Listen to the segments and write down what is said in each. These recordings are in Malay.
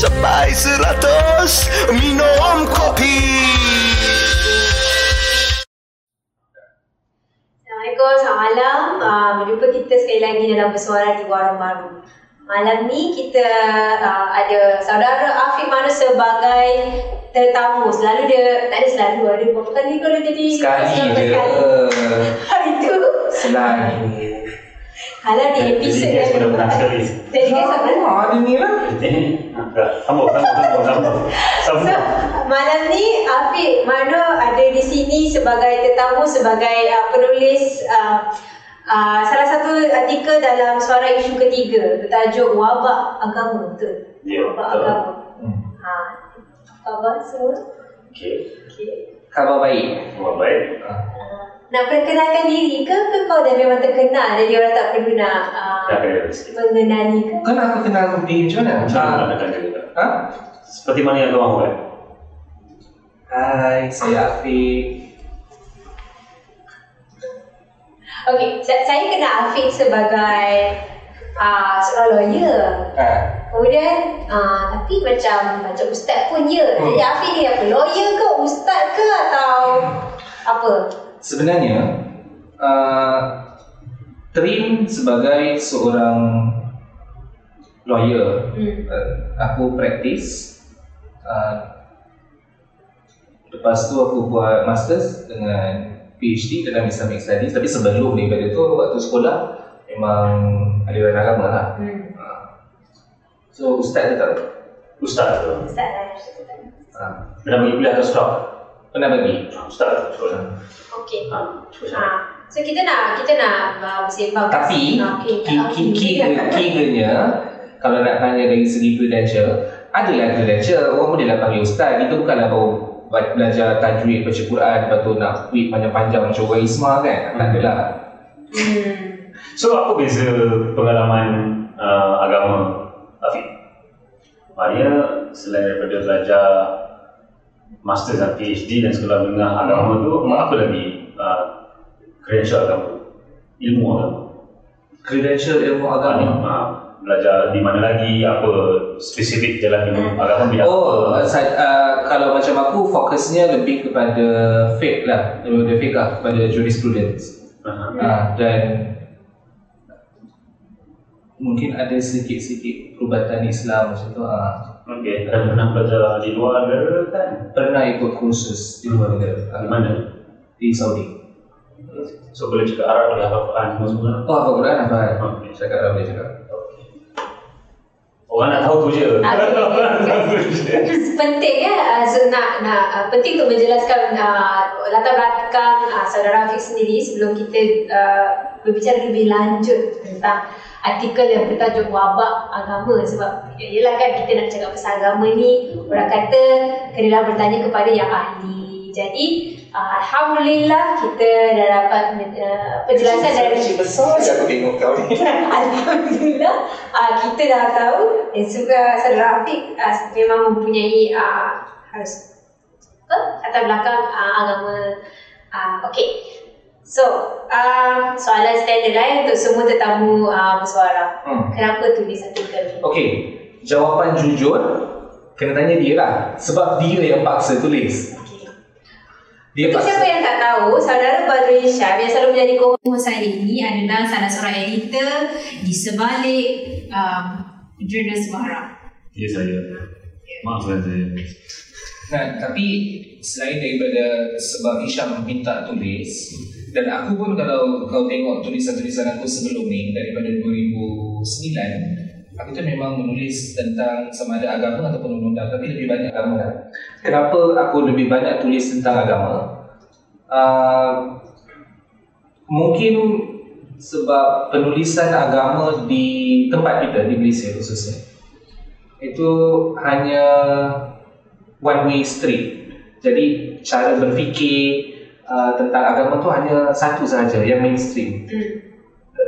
sampai seratus minum kopi. Assalamualaikum, selamat malam. Uh, berjumpa kita sekali lagi dalam bersuara di Warung Baru. Malam ni kita uh, ada saudara Afiq Manu sebagai tetamu. Selalu dia, tak ada selalu, ada berapa kali kalau jadi Sekali je. sekali. Hari tu, Selagi. Kalau di episod Jadi yang benar-benar sekali. Jadi guys apa? Oh, ada ni lah. Jadi, sambung, sambung, sambung, sambung. So, malam ni Afiq Mano ada di sini sebagai tetamu, sebagai uh, penulis uh, uh, salah satu artikel dalam Suara Isu Ketiga bertajuk Wabak Agama. Betul? Ya, Wabak betul. Agama. Hmm. Ha. Khabar semua? Okey, Okay. Khabar baik. semua baik. Ah. Nak perkenalkan diri ke, ke kau dah memang terkenal jadi orang tak perlu nak uh, mengenali ke? Kau nak aku kenal diri macam mana? Macam mana Ah. nak kena juga. Ha? Seperti mana yang kau mahu kan? Hai, saya Afiq. Okey, saya, saya kenal Afiq sebagai uh, seorang lawyer. Ha. Kemudian uh, tapi macam macam ustaz pun ya. Hmm. Jadi Afiq ni apa? Lawyer ke, ustaz ke atau apa? Sebenarnya, uh, Trim sebagai seorang lawyer, Hmm. uh, aku praktis. Uh, lepas tu aku buat masters dengan PhD dalam Islamic Studies. Tapi sebelum daripada tu, waktu sekolah, memang aliran agama lah. Hmm. Uh, so, ustaz tu tak? Ustaz tu. Ustaz lah. ustaz tu. Uh, Pernah pergi kuliah ke sekolah? Pernah bagi? Ustaz tu. Okey. Ha, Ha. So kita nak kita nak uh, bersembang Tapi, Ah, okey. ki- ki- ki- kiranya kalau nak tanya dari segi credential, adalah credential. Orang boleh lah panggil ustaz. Kita bukanlah baru ba- belajar tajwid, baca Quran, lepas tu nak tweet panjang-panjang macam orang Isma kan. Tak adalah. Hmm. So, apa beza pengalaman uh, agama Afiq? Maknanya, selain daripada belajar master dan PhD dan sekolah menengah agama tu, apa lagi uh, credential agama? Ilmu agama? Credential ilmu agama. Uh, belajar di mana lagi, apa spesifik jalan ilmu agama bidang Oh, apa? sa- uh, kalau macam aku fokusnya lebih kepada fiqh lah, daripada fiqh lah, kepada jurisprudence. Uh-huh. Uh, dan mungkin ada sedikit-sedikit perubatan Islam macam tu. Uh, Okey, dan pernah belajar di luar negara kan? pernah ikut kursus di luar negara. Di Uh, mana? Di Saudi. So boleh cakap Arab, boleh hafal Quran semua semua. Oh, apa Quran apa? Okey. Cakap Arab boleh cakap. Orang nak tahu tu je. Ah, je. penting ya uh, so, nak nak uh, penting untuk menjelaskan uh, latar belakang uh, saudara Afiq sendiri sebelum kita uh, berbicara lebih lanjut tentang artikel yang bertajuk wabak agama. Sebab yelah kan kita nak cakap pasal agama ni orang kata kenalah bertanya kepada yang ahli. Jadi uh, Alhamdulillah kita dah dapat uh, penjelasan dari besar je aku tengok kau ni. Alhamdulillah uh, kita dah tahu. Dan juga saudara Afiq uh, memang mempunyai uh, harus apa latar belakang uh, agama. Uh, okey so uh, soalan standard lain untuk semua tetamu uh, bersuara Hmm. kenapa tulis artikel ni Okey, jawapan jujur kena tanya dia lah. Sebab dia yang paksa tulis. Okey. Dia Untuk siapa yang tak tahu, saudara Badrul Syam yang selalu menjadi co saya ini adalah salah seorang editor di sebalik um, jurnal Semara. Ya saya. Maafkan saya. Nah, tapi selain daripada sebab Hisham minta tulis dan aku pun kalau kau tengok tulisan-tulisan aku sebelum ni daripada 2009 aku tu memang menulis tentang sama ada agama ataupun undang-undang tapi lebih banyak agama lah. Kenapa aku lebih banyak tulis tentang agama? Uh, mungkin sebab penulisan agama di tempat kita di Malaysia khususnya itu hanya one way street. Jadi cara berfikir uh, tentang agama tu hanya satu sahaja yang mainstream. Hmm.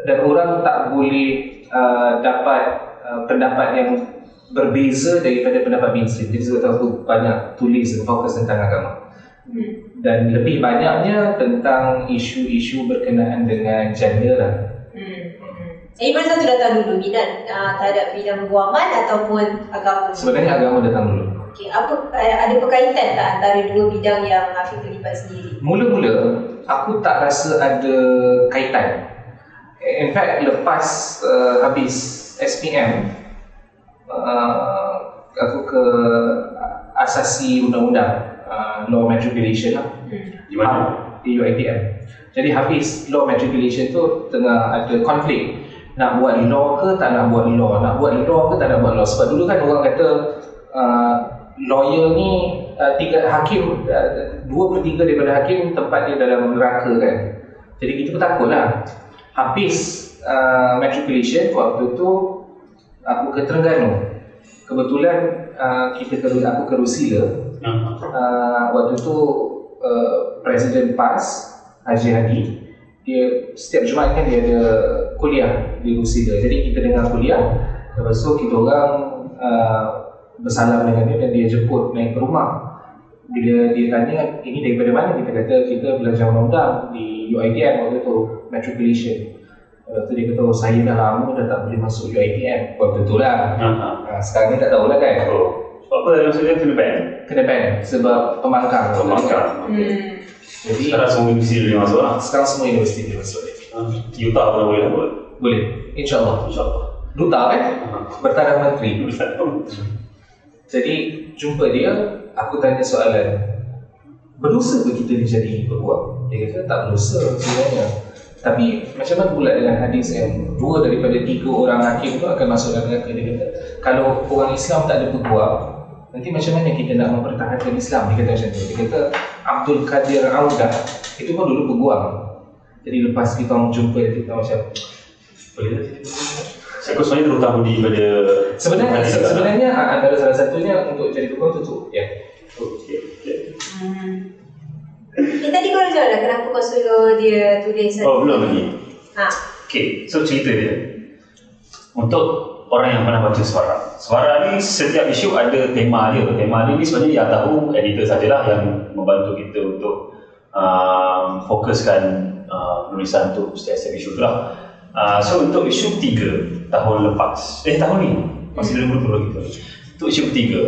Dan orang tak boleh uh, dapat uh, pendapat yang berbeza daripada pendapat mainstream. Jadi sebab tu banyak tulis dan fokus tentang agama. Hmm. Dan lebih banyaknya tentang isu-isu berkenaan dengan gender lah. Hmm. hmm. Iman satu datang dulu minat uh, terhadap bidang guaman ataupun agama. Sebenarnya agama datang dulu. Okey, apa uh, ada berkaitan tak antara dua bidang yang Hafiz terlibat sendiri? Mula-mula aku tak rasa ada kaitan. In fact lepas uh, habis SPM uh, aku ke asasi undang-undang uh, law matriculation lah. Hmm. Di mana? di UiTM. Jadi habis law matriculation tu tengah ada konflik nak buat law ke tak nak buat law, nak buat law ke tak nak buat law. Sebab dulu kan orang kata uh, lawyer ni uh, tiga hakim uh, dua per tiga daripada hakim tempat dia dalam neraka kan. Jadi kita pun takut lah. Habis uh, matriculation waktu tu aku ke Terengganu. Kebetulan uh, kita ke aku ke Rusila uh, waktu tu uh, Presiden PAS Haji Hadi dia setiap Jumaat kan dia ada kuliah di Rusida jadi kita dengar kuliah lepas tu kita orang uh, bersalam dengan dia dan dia jemput naik ke rumah bila dia tanya ini daripada mana kita kata kita belajar undang-undang di UiTM waktu tu matriculation lepas tu dia kata oh, saya dah lama dah tak boleh masuk UiTM waktu tu lah ah, ah. uh, sekarang ni tak tahulah kan Oh. Apa tadi maksudnya kena ban? kena ban sebab pembangkang Pembangkang. Hmm. jadi Sekarang semua universiti boleh masuk lah. sekarang semua universiti dia masuk Ah, Utah pun boleh lah buat. boleh insyaAllah InsyaAllah. duta kan bertaraf menteri Hmm. Jadi jumpa dia aku tanya soalan. Berdosa ke kita ni jadi peguam dia kata tak berdosa sebenarnya. Tapi macam mana pula dengan hadis yang dua daripada tiga orang hakim tu akan masuk dalam neraka? Dia kata kalau orang Islam tak ada peguam nanti macam mana kita nak mempertahankan Islam? Dia kata macam tu. Dia kata Abdul Qadir Audah itu pun dulu peguam jadi lepas kita jumpa dia kita macam boleh tak Saya sebenarnya terutama di pada Sebenarnya juga. sebenarnya ah, antara salah satunya untuk jadi peguam tu tu ya. Okey, okey. Hmm. Eh, tadi kau dah jawab dah kenapa kau suruh dia tulis Oh, belum lagi. Ha. Okey, so cerita dia. Untuk orang yang pernah baca suara. Suara ni setiap isu ada tema dia. Tema dia ni sebenarnya yang tahu editor sajalah yang membantu kita untuk um, fokuskan uh, penulisan untuk setiap-setiap isu tu lah. Uh, so untuk isu ketiga tahun lepas, eh tahun ni masih dalam betul kita. Untuk isu ketiga,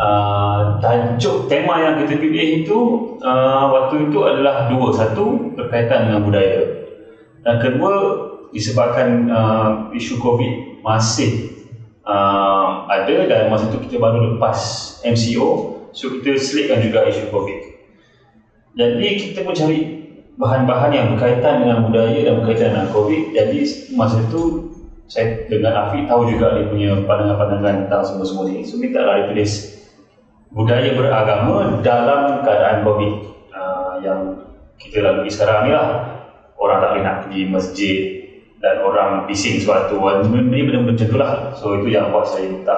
uh, tajuk tema yang kita pilih itu uh, waktu itu adalah dua. Satu berkaitan dengan budaya dan kedua disebabkan uh, isu COVID masih uh, ada dan masa itu kita baru lepas MCO so kita selitkan juga isu COVID. Jadi kita pun cari bahan-bahan yang berkaitan dengan budaya dan berkaitan dengan COVID. Jadi masa itu saya dengan Afiq tahu juga dia punya pandangan-pandangan tentang semua-semua ni. So minta lah dia tulis budaya beragama dalam keadaan COVID. Uh, yang kita lalui sekarang ni lah. Orang tak boleh nak pergi masjid dan orang bising sesuatu ini benda-benda macam tu lah. So itu yang buat saya minta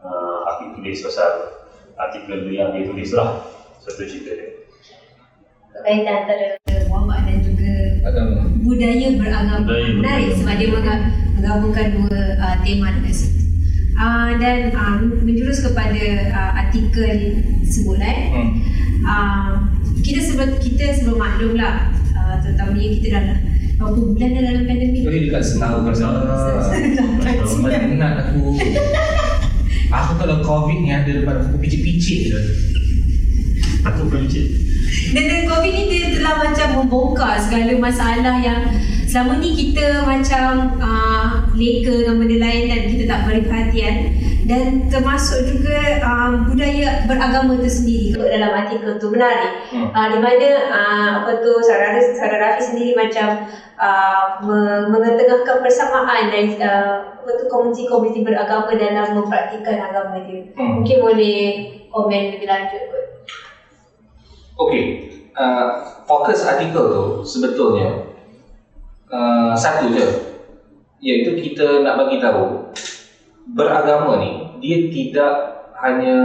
uh, Afiq tulis pasal artikel yang dia tulis tu lah. Satu cerita dia. Berkaitan antara Muhammad dan juga Agama. budaya beragama. Budaya Menarik sebab dia menggabungkan dua uh, tema dekat situ. Uh, dan uh, menjurus kepada uh, artikel sebulan Hmm. uh, kita sebelum kita sebelum maklum lah uh, terutamanya kita dah berapa bulan dah dalam pandemik Jadi dekat setahun kan Setahun. Penat aku Aku kalau COVID ni ada depan aku picit-picit je aku pun Dan dengan COVID ni dia telah macam membongkar segala masalah yang selama ni kita macam uh, leka dengan benda lain dan kita tak beri perhatian. Dan termasuk juga uh, budaya beragama itu sendiri dalam artikel tu menarik. Hmm. uh, di mana uh, apa tu Sarah Sarah Rafi sendiri macam uh, me- mengetengahkan persamaan dan uh, apa tu komuniti-komuniti beragama dalam mempraktikkan agama dia. Hmm. mungkin boleh komen lebih lanjut kot Okey, uh, fokus artikel tu sebetulnya uh, satu je, iaitu kita nak bagi tahu beragama ni dia tidak hanya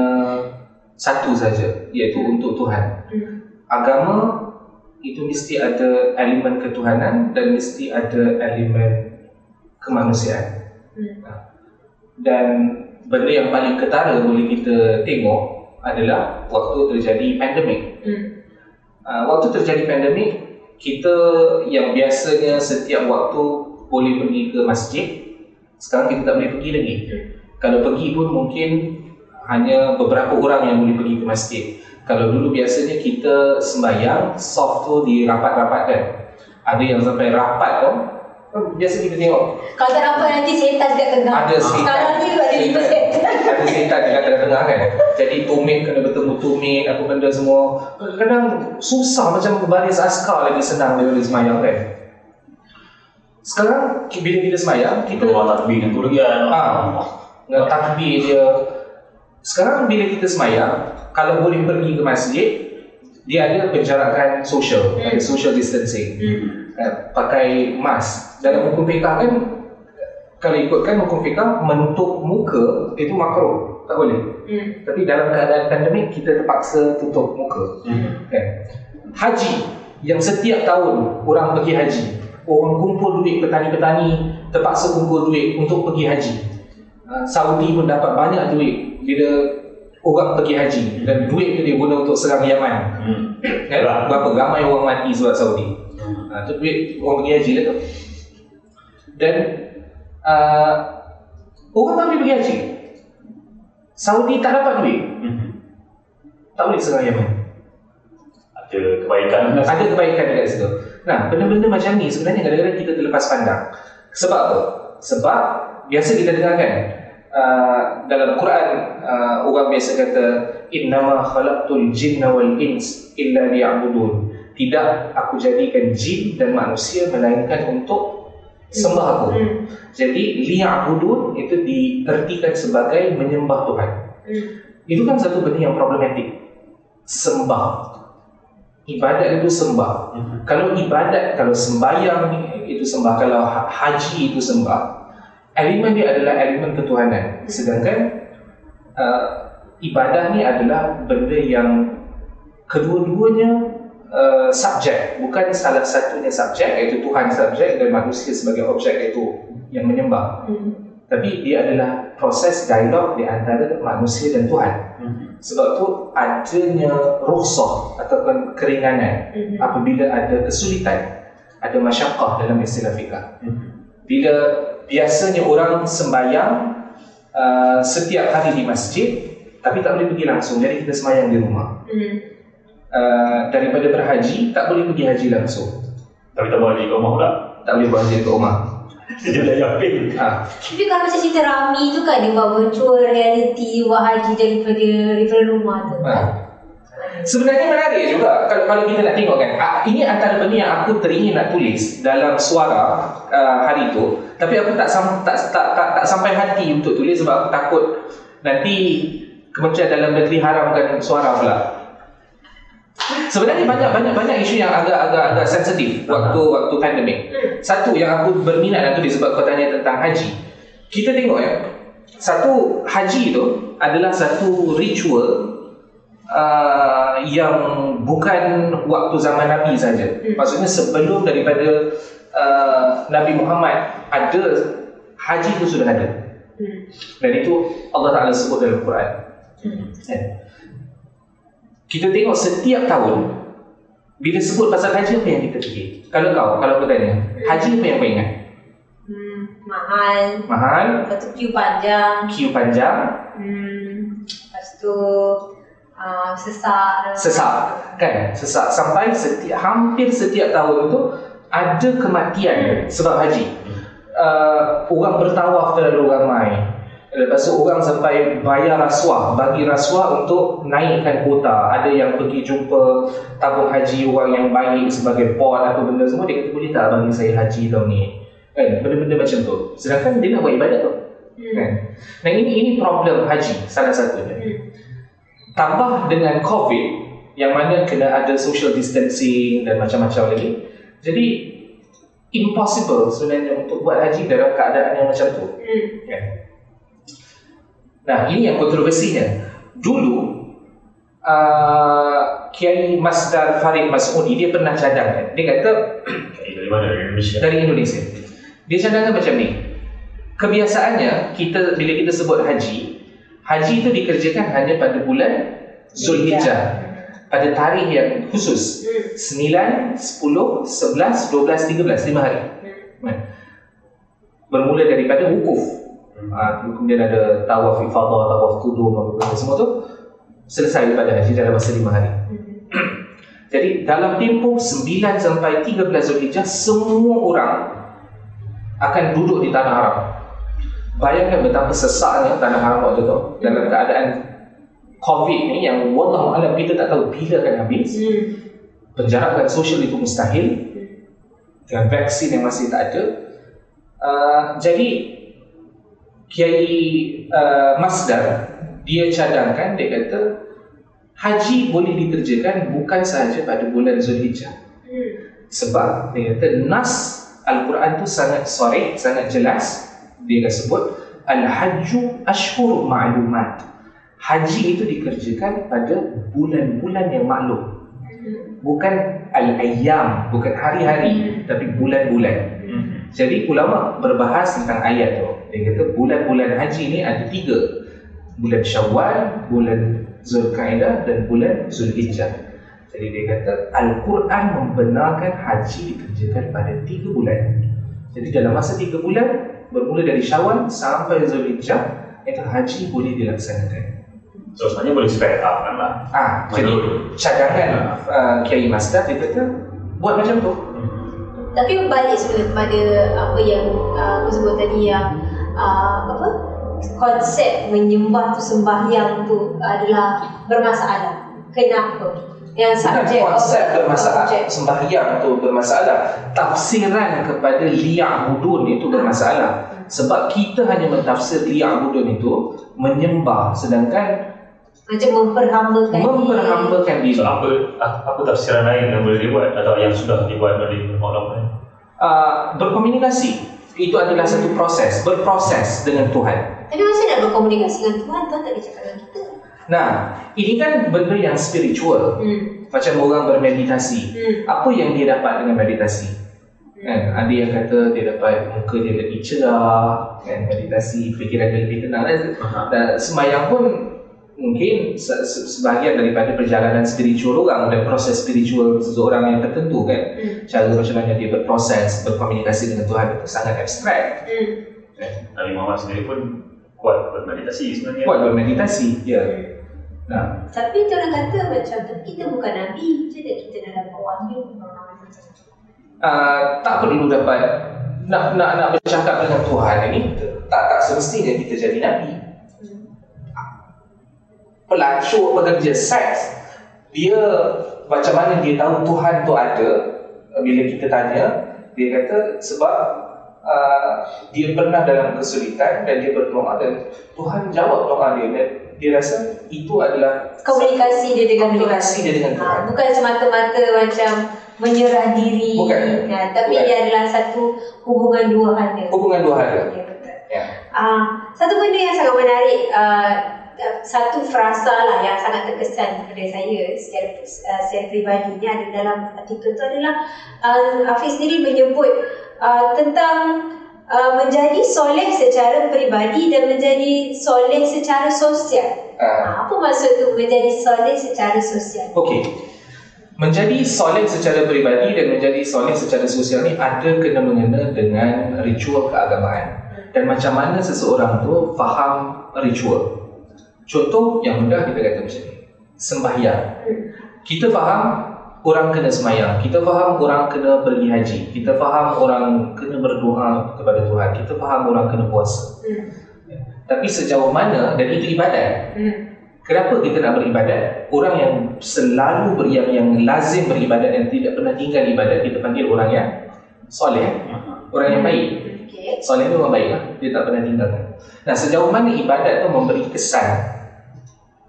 satu saja, iaitu untuk Tuhan. hmm. Agama itu mesti ada elemen ketuhanan dan mesti ada elemen kemanusiaan. Hmm. Dan benda yang paling ketara boleh kita tengok adalah waktu terjadi pandemik. Uh, waktu terjadi pandemik, kita yang biasanya setiap waktu boleh pergi ke masjid sekarang kita tak boleh pergi lagi. Kalau pergi pun mungkin hanya beberapa orang yang boleh pergi ke masjid. Kalau dulu biasanya kita sembahyang soft tu dirapat-rapatkan. Ada yang sampai rapat tu kan biasa kita tengok. Kalau tak nampak nanti setan dekat tengah. ada setan. Sekarang ni ada lima setan. Ada setan dekat tengah-tengah kan jadi tumit kena bertemu tumit apa benda semua kadang-kadang susah macam baris askar lagi senang daripada semayang kan sekarang bila kita semayang kita orang takbir lagi kan. Ah, dengan takbir dia. Sekarang bila kita semayang, kalau boleh pergi ke masjid, dia ada penjarakan sosial, ada social distancing. Eh, pakai mask. Dalam hukum fiqah kan, kalau ikutkan hukum fiqah, menutup muka itu makruh. Tak boleh. Hmm. Tapi dalam keadaan pandemik, kita terpaksa tutup muka. Kan? Haji yang setiap tahun orang pergi haji, orang kumpul duit petani-petani terpaksa kumpul duit untuk pergi haji. Ah, Saudi pun dapat banyak duit bila orang pergi haji dan duit tu dia guna untuk serang Yaman. Hmm. Kan? Berapa ramai orang mati sebab Saudi. Ha, tu duit orang pergi haji lah tu. Dan uh, orang tak boleh pergi haji. Saudi tak dapat duit. Hmm. Tak boleh serang Yaman. Ada kebaikan. Ada kebaikan dekat situ. Nah, benda-benda macam ni sebenarnya kadang-kadang kita terlepas pandang. Sebab apa? Sebab biasa kita dengar kan uh, dalam Quran uh, orang biasa kata innama khalaqtul jinna wal ins illa liya'budun. Tidak aku jadikan jin dan manusia melainkan untuk sembah aku. Hmm. Jadi liya'budun itu diertikan sebagai menyembah Tuhan. Hmm. Itu kan satu benda yang problematik. Sembah. Ibadat itu sembah. Kalau ibadat, kalau sembahyang itu sembah, kalau ha- haji itu sembah, elemen dia adalah elemen ketuhanan. Sedangkan uh, ibadah ni adalah benda yang kedua-duanya uh, subjek, bukan salah satunya subjek iaitu Tuhan subjek dan manusia sebagai objek iaitu yang menyembah. Hmm. Tapi dia adalah proses dialog di antara manusia dan Tuhan. Sebab tu adanya rukhsah ataupun keringanan Mhm. apabila ada kesulitan, ada masyakkah dalam istilah fiqah. Bila biasanya orang sembahyang uh, setiap hari di masjid tapi tak boleh pergi langsung, jadi kita sembahyang di rumah. Hmm. Uh, daripada berhaji, tak boleh pergi haji langsung. Tapi tak boleh kat rumah pula. Tak boleh buat haji ke rumah. Dia dah yakin. Ha. Tapi kalau macam cerita Rami tu kan dia buat virtual reality buat haji daripada daripada rumah tu. Ha. Sebenarnya menarik juga kalau, kalau kita nak tengok kan. Ah, Ini antara benda yang aku teringin nak tulis dalam suara uh, hari tu. Tapi aku tak, sam, tak, tak, tak, tak sampai hati untuk tulis sebab aku takut nanti Kementerian Dalam Negeri haramkan suara pula. Sebenarnya banyak banyak banyak isu yang agak-agak agak sensitif waktu waktu pandemik. Satu yang aku berminat nak tulis sebab kau tanya tentang haji. Kita tengok ya. Satu haji tu adalah satu ritual uh, yang bukan waktu zaman Nabi saja. Hmm. Maksudnya sebelum daripada uh, Nabi Muhammad ada haji itu sudah ada. Hmm. Dan itu Allah Taala sebut dalam Quran. Hmm. Kita tengok setiap tahun bila sebut pasal haji apa yang kita fikir? Kalau kau, kalau aku tanya, haji apa yang kau ingat? Hmm. Mahal. Mahal, Lepas tu queue panjang. queue panjang, Hmm. Lepas tu uh, sesak. sesak, kan? Sesak sampai setiap hampir setiap tahun tu ada kematian sebab haji. Uh, orang bertawaf terlalu ramai. Lepas tu orang sampai bayar rasuah, bagi rasuah untuk naikkan kuota. Ada yang pergi jumpa tabung haji orang yang baik sebagai board apa benda semua dia kata boleh tak bagi saya haji tahun ni. Kan benda-benda macam tu. Sedangkan dia nak buat ibadat tu. Hmm. Kan? Dan ini ini problem haji salah satunya. Hmm. Tambah dengan COVID yang mana kena ada social distancing dan macam-macam lagi. Jadi impossible sebenarnya untuk buat haji dalam keadaan yang macam tu. Hmm. Kan? Nah, ini yang kontroversinya. Dulu uh, Kiai Masdar Farid Masudi dia pernah cadangkan. Dia kata Eh, dari mana? Dari Indonesia. dari Indonesia. Dia cadangkan macam ni. Kebiasaannya kita bila kita sebut haji, haji itu dikerjakan hanya pada bulan Zulhijjah. Pada tarikh yang khusus. Hmm. 9, 10, 11, 12, 13, 5 hari. Bermula daripada wukuf Ha, kemudian ada tawaf ifadah, tawaf kudum, apa benda semua tu selesai daripada haji dalam masa lima hari. Jadi dalam tempoh 9 sampai 13 Zulhijjah semua orang akan duduk di tanah haram. Bayangkan betapa sesaknya tanah haram waktu tu dalam keadaan COVID ni yang wallahu alam kita tak tahu bila akan habis. Hmm. Penjarakan sosial itu mustahil dengan vaksin yang masih tak ada. Uh, jadi Kiai uh, Masdar dia cadangkan dia kata haji boleh dikerjakan bukan sahaja pada bulan Zulhijjah. Hmm. Sebab dia kata nas Al-Quran tu sangat sorry, sangat jelas. Dia dah sebut Al-Hajju Ashhur Ma'lumat. Haji itu dikerjakan pada bulan-bulan yang maklum. Bukan Al-Ayyam, bukan hari-hari, tapi bulan-bulan. Jadi ulama berbahas tentang ayat tu. Dia kata bulan-bulan haji ni ada tiga. Bulan Syawal, bulan Zulkaidah dan bulan Zulhijjah. Jadi dia kata Al-Quran membenarkan haji dikerjakan pada tiga bulan. Jadi dalam masa tiga bulan bermula dari Syawal sampai Zulhijjah itu haji boleh dilaksanakan. So sebenarnya boleh spare up kan lah. Ah, jadi cadangan uh, Kiai Masdar dia kata buat macam tu. Tapi balik sebenarnya kepada apa yang uh, aku sebut tadi yang uh, apa konsep menyembah tu sembahyang tu adalah bermasalah. Kenapa? Yang Bukan subjek konsep bermasalah objek. Sembahyang tu bermasalah Tafsiran kepada liya'budun itu bermasalah Sebab kita hanya mentafsir liya'budun itu Menyembah Sedangkan Macam memperhambakan diri. memperhambakan diri So apa apa tafsiran lain yang boleh dibuat atau yang sudah dibuat oleh ulama lain? uh, Berkomunikasi Itu adalah satu proses Berproses dengan Tuhan Tapi masa nak berkomunikasi dengan Tuhan, Tuhan tak cakap dengan kita. Nah, ini kan benda yang spiritual Hmm. Macam orang bermeditasi Hmm. Apa yang dia dapat dengan meditasi? Kan? Ada yang kata dia dapat muka dia lebih cerah kan? Meditasi, fikiran dia lebih tenang dan, dan semayang pun mungkin se- se- sebahagian daripada perjalanan spiritual orang dan proses spiritual seseorang yang tertentu kan Hmm. cara macam mana dia berproses, berkomunikasi dengan Tuhan itu sangat abstrak Hmm. kan? Nabi Muhammad sendiri pun kuat bermeditasi sebenarnya. Kuat bermeditasi, ya Nah, Tapi tu orang kata macam tapi kita bukan Nabi, macam mana kita dalam wahyu uh, tak perlu dapat nak nak nak bercakap dengan Tuhan ini tak tak semestinya kita jadi nabi. Pelacur pekerja seks dia macam mana dia tahu Tuhan tu ada bila kita tanya dia kata sebab uh, dia pernah dalam kesulitan dan dia berdoa dan Tuhan jawab doa dia dan dia rasa itu adalah komunikasi dia dengan komunikasi dia dengan Ha, Tuhan. bukan semata-mata macam menyerah diri Bukan. kan, tapi Bukan. dia adalah satu hubungan dua hal Hubungan dua hal. Ya, betul. Ya. Ah, satu benda yang sangat menarik uh, satu frasa lah yang sangat terkesan kepada saya secara, uh, secara peribadi ni ada dalam artikel tu adalah uh, Hafiz sendiri menyebut uh, tentang uh, menjadi soleh secara peribadi dan menjadi soleh secara sosial. Uh, apa maksud tu menjadi soleh secara sosial? Okey. Menjadi soleh secara peribadi dan menjadi soleh secara sosial ni ada kena mengena dengan ritual keagamaan dan macam mana seseorang tu faham ritual. Contoh yang mudah kita kata macam ni. Sembahyang. Kita faham orang kena sembahyang. Kita faham orang kena pergi haji. Kita faham orang kena berdoa kepada Tuhan. Kita faham orang kena puasa. Hmm. Tapi sejauh mana dan itu ibadat. Hmm. Kenapa kita nak beribadat? Orang yang selalu ber, yang, yang lazim beribadat dan tidak pernah tinggal ibadat kita panggil orang yang soleh, orang yang baik. Okay. Soleh tu orang baik lah. Dia tak pernah tinggalkan. Nah sejauh mana ibadat tu memberi kesan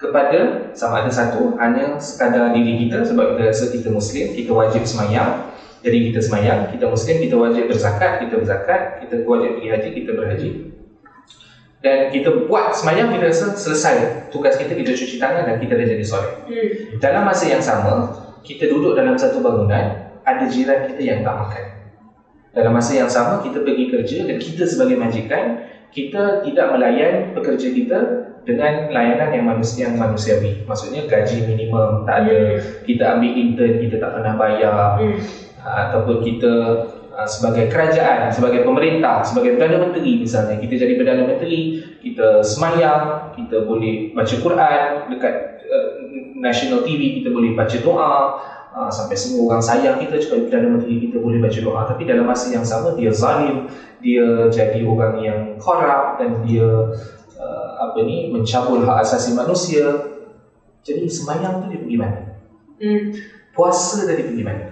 kepada sama ada satu hanya sekadar diri kita sebab kita rasa kita Muslim, kita wajib semayang. Jadi kita semayang, kita Muslim, kita wajib berzakat, kita berzakat, kita wajib pergi haji, kita berhaji. Dan kita buat semayang, kita rasa selesai tugas kita, kita cuci tangan dan kita dah jadi soleh. Hmm. Dalam masa yang sama, kita duduk dalam satu bangunan, ada jiran kita yang tak makan. Dalam masa yang sama, kita pergi kerja dan kita sebagai majikan, kita tidak melayan pekerja kita dengan layanan yang manusia yang manusiawi. Maksudnya gaji minimum tak ada, kita ambil intern kita tak pernah bayar Hmm. ataupun kita uh, sebagai kerajaan, sebagai pemerintah, sebagai Perdana Menteri misalnya kita jadi Perdana Menteri, kita semayang, kita boleh baca Quran dekat uh, national TV, kita boleh baca doa uh, sampai semua orang sayang kita cakap Perdana Menteri kita boleh baca doa tapi dalam masa yang sama dia zalim, dia jadi orang yang korup dan dia apa ni mencabul hak asasi manusia. Jadi semayang tu dia pergi mana? Hmm. Puasa tadi pergi mana?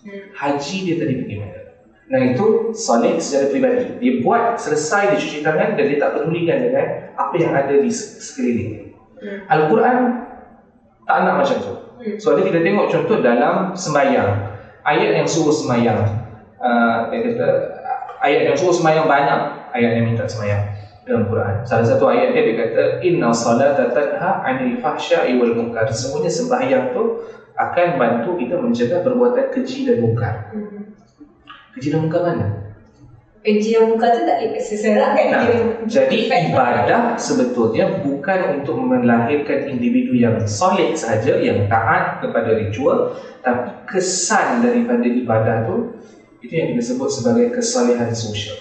Hmm. haji dia tadi pergi mana. Nah itu soleh secara peribadi. Dia buat selesai dia cuci tangan dan dia tak pedulikan dengan apa yang ada di se- sekeliling. Hmm. Al-Quran tak nak macam tu. Hmm. So ada kita tengok contoh dalam sembahyang. Ayat yang suruh sembahyang. Uh, dia kata ayat yang suruh sembahyang banyak ayat yang minta sembahyang dalam Quran. Salah satu ayat dia dia kata inna salata tanha 'anil fahsya'i wal munkar. Semuanya sembahyang tu akan bantu kita mencegah perbuatan keji dan mungkar. Hmm. Keji dan mungkar mana? Keji yang muka tu tak boleh seserak kan Nah, jadi ibadah sebetulnya bukan untuk melahirkan individu yang solid sahaja, yang taat kepada ritual, tapi kesan daripada ibadah tu itu yang kita sebut sebagai kesolehan sosial.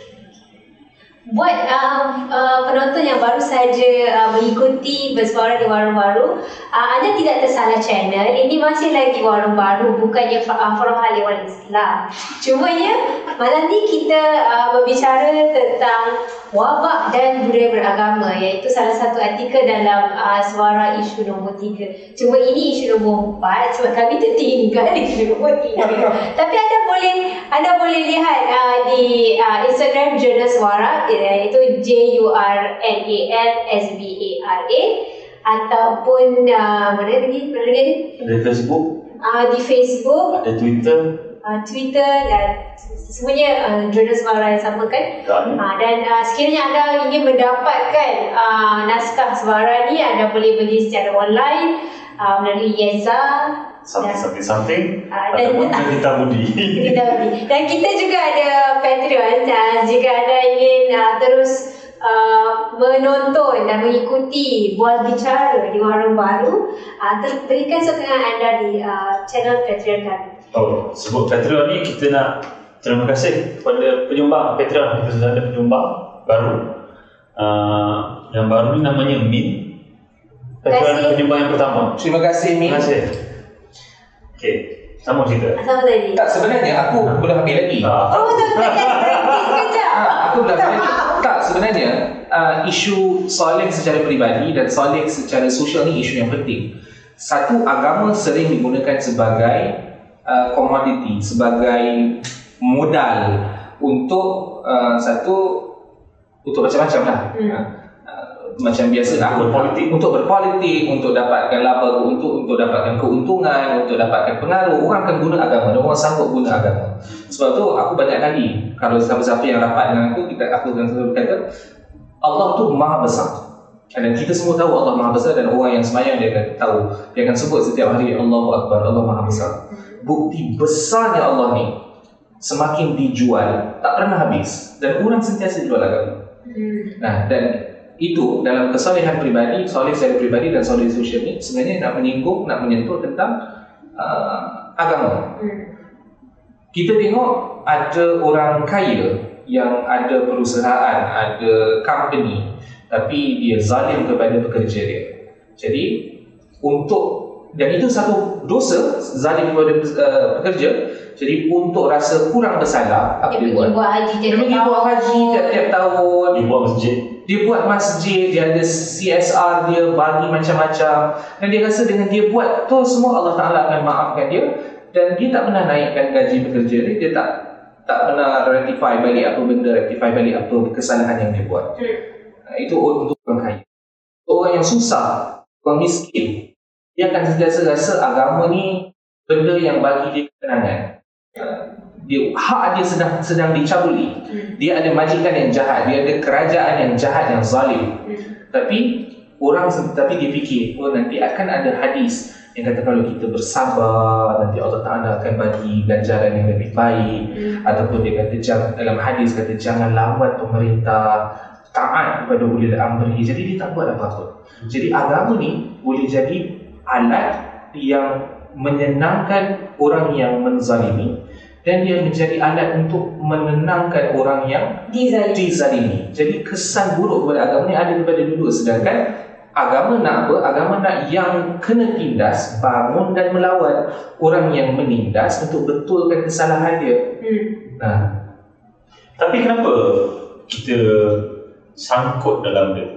Buat um, uh, penonton yang baru saja uh, mengikuti bersuara di warung baru, uh, anda tidak tersalah channel. Ini masih lagi warung baru, bukannya uh, Forum Haliwan Islam. Cuma ya, malam ni kita uh, berbicara tentang wabak dan budaya beragama iaitu salah satu artikel dalam uh, suara isu nombor 3. Cuma ini isu nombor 4 sebab kami tertinggal di isu nombor 3. Tapi anda boleh anda boleh lihat uh, di uh, Instagram Jurnal Suara iaitu J U R N A L S B A R A ataupun uh, mana lagi mana lagi Ada? Facebook, uh, di Facebook, ada Twitter, uh, Twitter dan semuanya uh, Jurnal Suara yang sama kan? Dan Ha, dan uh, sekiranya anda ingin mendapatkan uh, naskah suara ni anda boleh beli secara online uh, melalui Yeza something something something Ah, dan- ataupun Cerita Budi. kita beli. Dan kita juga ada Patreon uh, jika anda ingin uh, terus uh, menonton dan mengikuti bual bicara di warung baru uh, ter- berikan sokongan anda di uh, channel Patreon kami. Oh, sebut Patreon ni kita nak terima kasih kepada penyumbang Patreon. Kita sudah ada penyumbang baru. Uh, yang baru ni namanya Min. Patreon Kasih. penyumbang yang pertama. Terima kasih Mi. Terima kasih. Okey, sama cerita. Sama tadi. Tak sebenarnya aku belum habis lagi. Ah, Oh, tak tak berhenti sekejap. Ah, aku belum habis lagi. Tak sebenarnya uh, isu soleh secara peribadi dan soleh secara sosial ni isu yang penting. Satu agama sering digunakan sebagai uh, komoditi, sebagai modal untuk uh, satu untuk macam-macam lah. Hmm. Macam biasa lah. Untuk berpolitik. untuk berpolitik untuk dapatkan laba untuk untuk dapatkan keuntungan untuk dapatkan pengaruh orang akan guna agama. Dan orang sanggup guna agama. Sebab tu aku banyak kali kalau siapa-siapa yang rapat dengan aku kita aku akan selalu kata Allah tu maha besar. Dan kita semua tahu Allah maha besar dan orang yang semayang dia akan tahu. Dia akan sebut setiap hari Allahu Akbar Allah maha besar. Bukti besarnya Allah ni semakin dijual tak pernah habis. Dan orang sentiasa jual agama. Hmm. Nah, dan itu dalam kesolehan peribadi, soleh secara peribadi dan soleh sosial ni sebenarnya nak menyinggung, nak menyentuh tentang uh, agama. Hmm. Kita tengok ada orang kaya yang ada perusahaan, ada company tapi dia zalim kepada pekerja dia. Jadi untuk dan itu satu dosa zalim kepada uh, pekerja. Jadi untuk rasa kurang bersalah apa Dia dia, buat? buat haji Dia pergi buat haji tiap-tiap tahun Dia buat masjid. dia buat masjid, dia ada CSR dia bagi macam-macam dan dia rasa dengan dia buat tu semua Allah Taala akan maafkan dia dan dia tak pernah naikkan gaji pekerja dia, dia tak tak pernah rectify balik apa benda, rectify balik apa kesalahan yang dia buat. Hmm. Itu untuk orang kaya. Orang yang susah, orang miskin, dia akan sentiasa rasa agama ni benda yang bagi dia kenangan. Uh, Dia, hak dia sedang sedang dicabuli. Dia ada majikan yang jahat, dia ada kerajaan yang jahat yang zalim. Tapi orang tapi dia fikir, oh nanti akan ada hadis yang kata kalau kita bersabar nanti Allah Taala akan bagi ganjaran yang lebih baik Hmm. ataupun dia kata jangan dalam hadis kata jangan lawan pemerintah taat kepada ulil amri jadi dia tak buat apa-apa jadi agama ni boleh jadi alat yang menyenangkan orang yang menzalimi dan dia menjadi alat untuk menenangkan orang yang Dizalimi. dizalimi. Jadi kesan buruk kepada agama ni ada kepada dua sedangkan agama nak apa? Agama nak yang kena tindas, bangun dan melawan orang yang menindas untuk betulkan kesalahan dia. Hmm. Nah, Tapi kenapa kita sangkut dalam dia?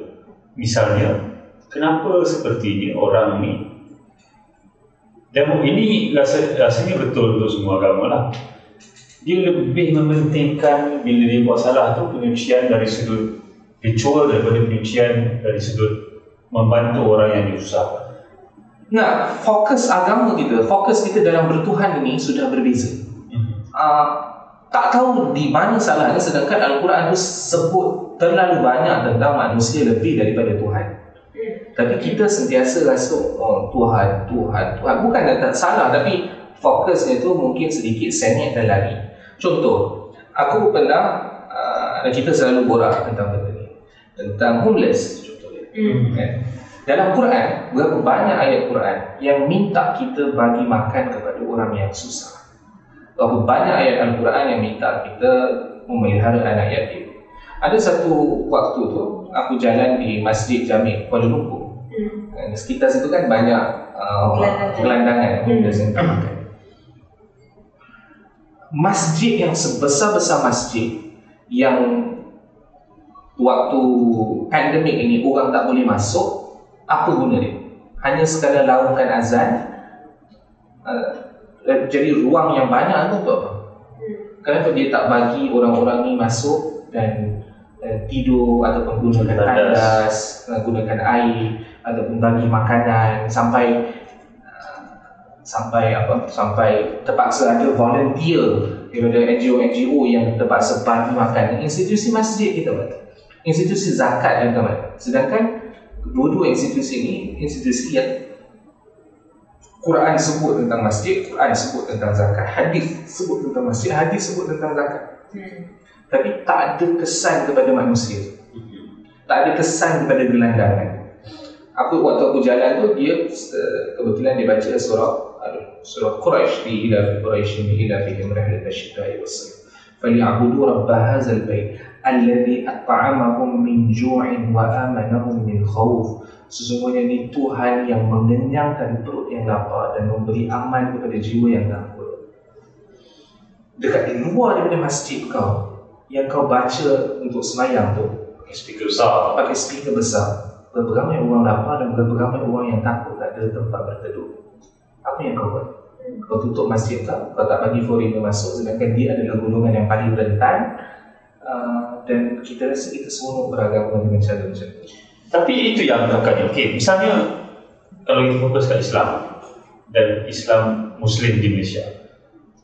Misalnya, kenapa sepertinya orang ni dan ini rasa, rasanya betul untuk semua agama lah. Dia lebih mementingkan bila dia buat salah tu penyucian dari sudut ritual daripada penyucian dari sudut membantu orang yang disusahkan. Nah, fokus agama kita, fokus kita dalam bertuhan ini sudah berbeza. Uh, tak tahu di mana salahnya sedangkan Al-Quran itu sebut terlalu banyak tentang manusia lebih daripada Tuhan. Tapi kita sentiasa rasa oh, Tuhan, Tuhan, Tuhan. Bukan tak salah tapi fokusnya tu mungkin sedikit sengit dan lari. Contoh, aku pernah uh, dan kita selalu borak tentang benda ni. Tentang homeless contohnya. Hmm. Kan? Dalam Quran, berapa banyak ayat Quran yang minta kita bagi makan kepada orang yang susah. Berapa banyak ayat Al-Quran yang minta kita memelihara anak yatim. Ada satu waktu tu, aku jalan di Masjid Jami Kuala Lumpur. Hmm. Dan sekitar situ kan banyak uh, Gelandangan. gelandangan Hmm. makan. Masjid yang sebesar-besar masjid yang waktu pandemik ini orang tak boleh masuk, apa guna dia? Hanya sekadar laungkan azan, uh, jadi ruang yang banyak tu untuk apa? Kenapa dia tak bagi orang-orang ni masuk dan uh, tidur ataupun gunakan Tandas. tandas, uh, gunakan air ataupun bagi makanan sampai uh, sampai apa sampai terpaksa ada volunteer daripada NGO-NGO yang terpaksa bagi makan institusi masjid kita buat institusi zakat yang kita buat sedangkan dua-dua institusi ini institusi yang Quran sebut tentang masjid, Quran sebut tentang zakat, hadis sebut tentang masjid, hadis sebut tentang zakat. Hmm Tapi tak ada kesan kepada manusia. Tak ada kesan kepada gelandangan. Aku waktu aku jalan tu dia uh, kebetulan dia baca surah uh, surah Quraisy di ila Quraisy di ila fihim rihlat asy-syita'i was-sayf. فليعبدوا رب هذا البيت الذي أطعمهم من جوع وآمنهم من خوف Sesungguhnya ni Tuhan yang mengenyangkan perut yang lapar dan memberi aman kepada jiwa yang takut. Dekat di luar daripada masjid kau, yang kau baca untuk semayang tu, Speaker besar. pakai speaker besar, berapa ramai orang lapar dan berapa ramai orang yang takut tak ada tempat berteduh. Apa yang kau buat? Kau tutup masjid kau, kau tak bagi foreigner masuk sedangkan dia adalah golongan yang paling rentan uh, dan kita rasa kita semua beragama dengan cara macam tu. Tapi itu yang agaknya. Okey, misalnya kalau kita fokus kat Islam dan Islam Muslim di Malaysia,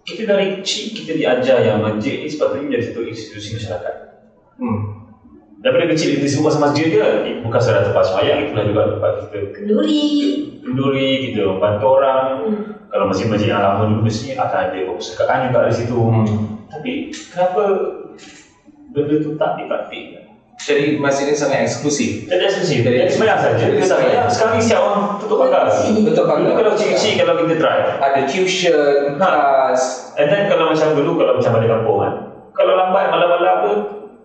kita dari kecil kita diajar yang masjid ni sepatutnya menjadi satu institusi masyarakat. Hmm. Daripada kecil kita semua masa masjid dia, bukan sahaja tempat semayang, itulah juga tempat kita Kenduri. kenduri, kita membantu orang. Hmm. Kalau masjid-masjid yang lama dulu mesti akan ada perpustakaan juga di situ. Hmm. Tapi kenapa benda tu tak dipraktikkan? Jadi masjid ini sangat eksklusif. Jadi eksklusif. Jadi semayang saja. Jadi Semayang sekarang ni siap orang tutup pagar. Betul Dulu pagar. kalau kecil-kecil kalau kita try. Ada tuition, kelas. And then kalau macam dulu kalau macam ada kampung kan. Kalau lambat malam-malam ke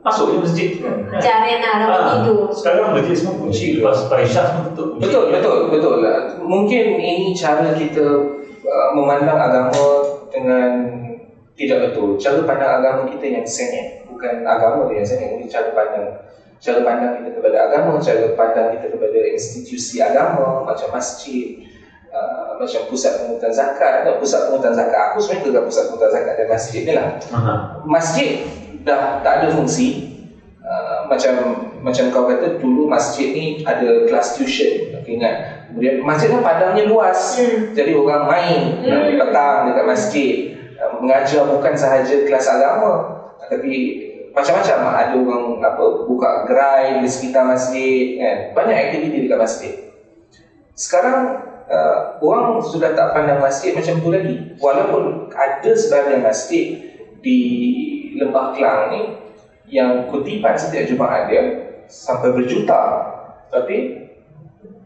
masuk je masjid. Arena orang Ah, tidur. Sekarang masjid semua kunci lepas Parisah semua tutup. Betul, betul, betul. Mungkin ini cara kita uh, memandang agama dengan tidak betul. Cara pandang agama kita yang sengit. Bukan agama sengit, mungkin cara pandang cara pandang kita kepada agama, cara pandang kita kepada institusi agama macam masjid, uh, macam pusat pengutan zakat atau pusat pengutan zakat. Aku sebenarnya dekat pusat pengutan zakat dan masjid ni lah. Aha. Masjid dah tak ada fungsi uh, macam macam kau kata dulu masjid ni ada kelas tuition okay, ingat kemudian masjid kan padangnya luas Hmm. jadi orang main Hmm. di petang dekat masjid uh, mengajar bukan sahaja kelas agama tapi macam-macam. Ada orang apa buka gerai di sekitar masjid kan? Banyak aktiviti dekat masjid. Sekarang uh, orang sudah tak pandang masjid macam tu lagi. Walaupun ada sebahagian masjid di Lembah Kelang ni yang kutipan setiap Jumaat dia sampai berjuta. Tapi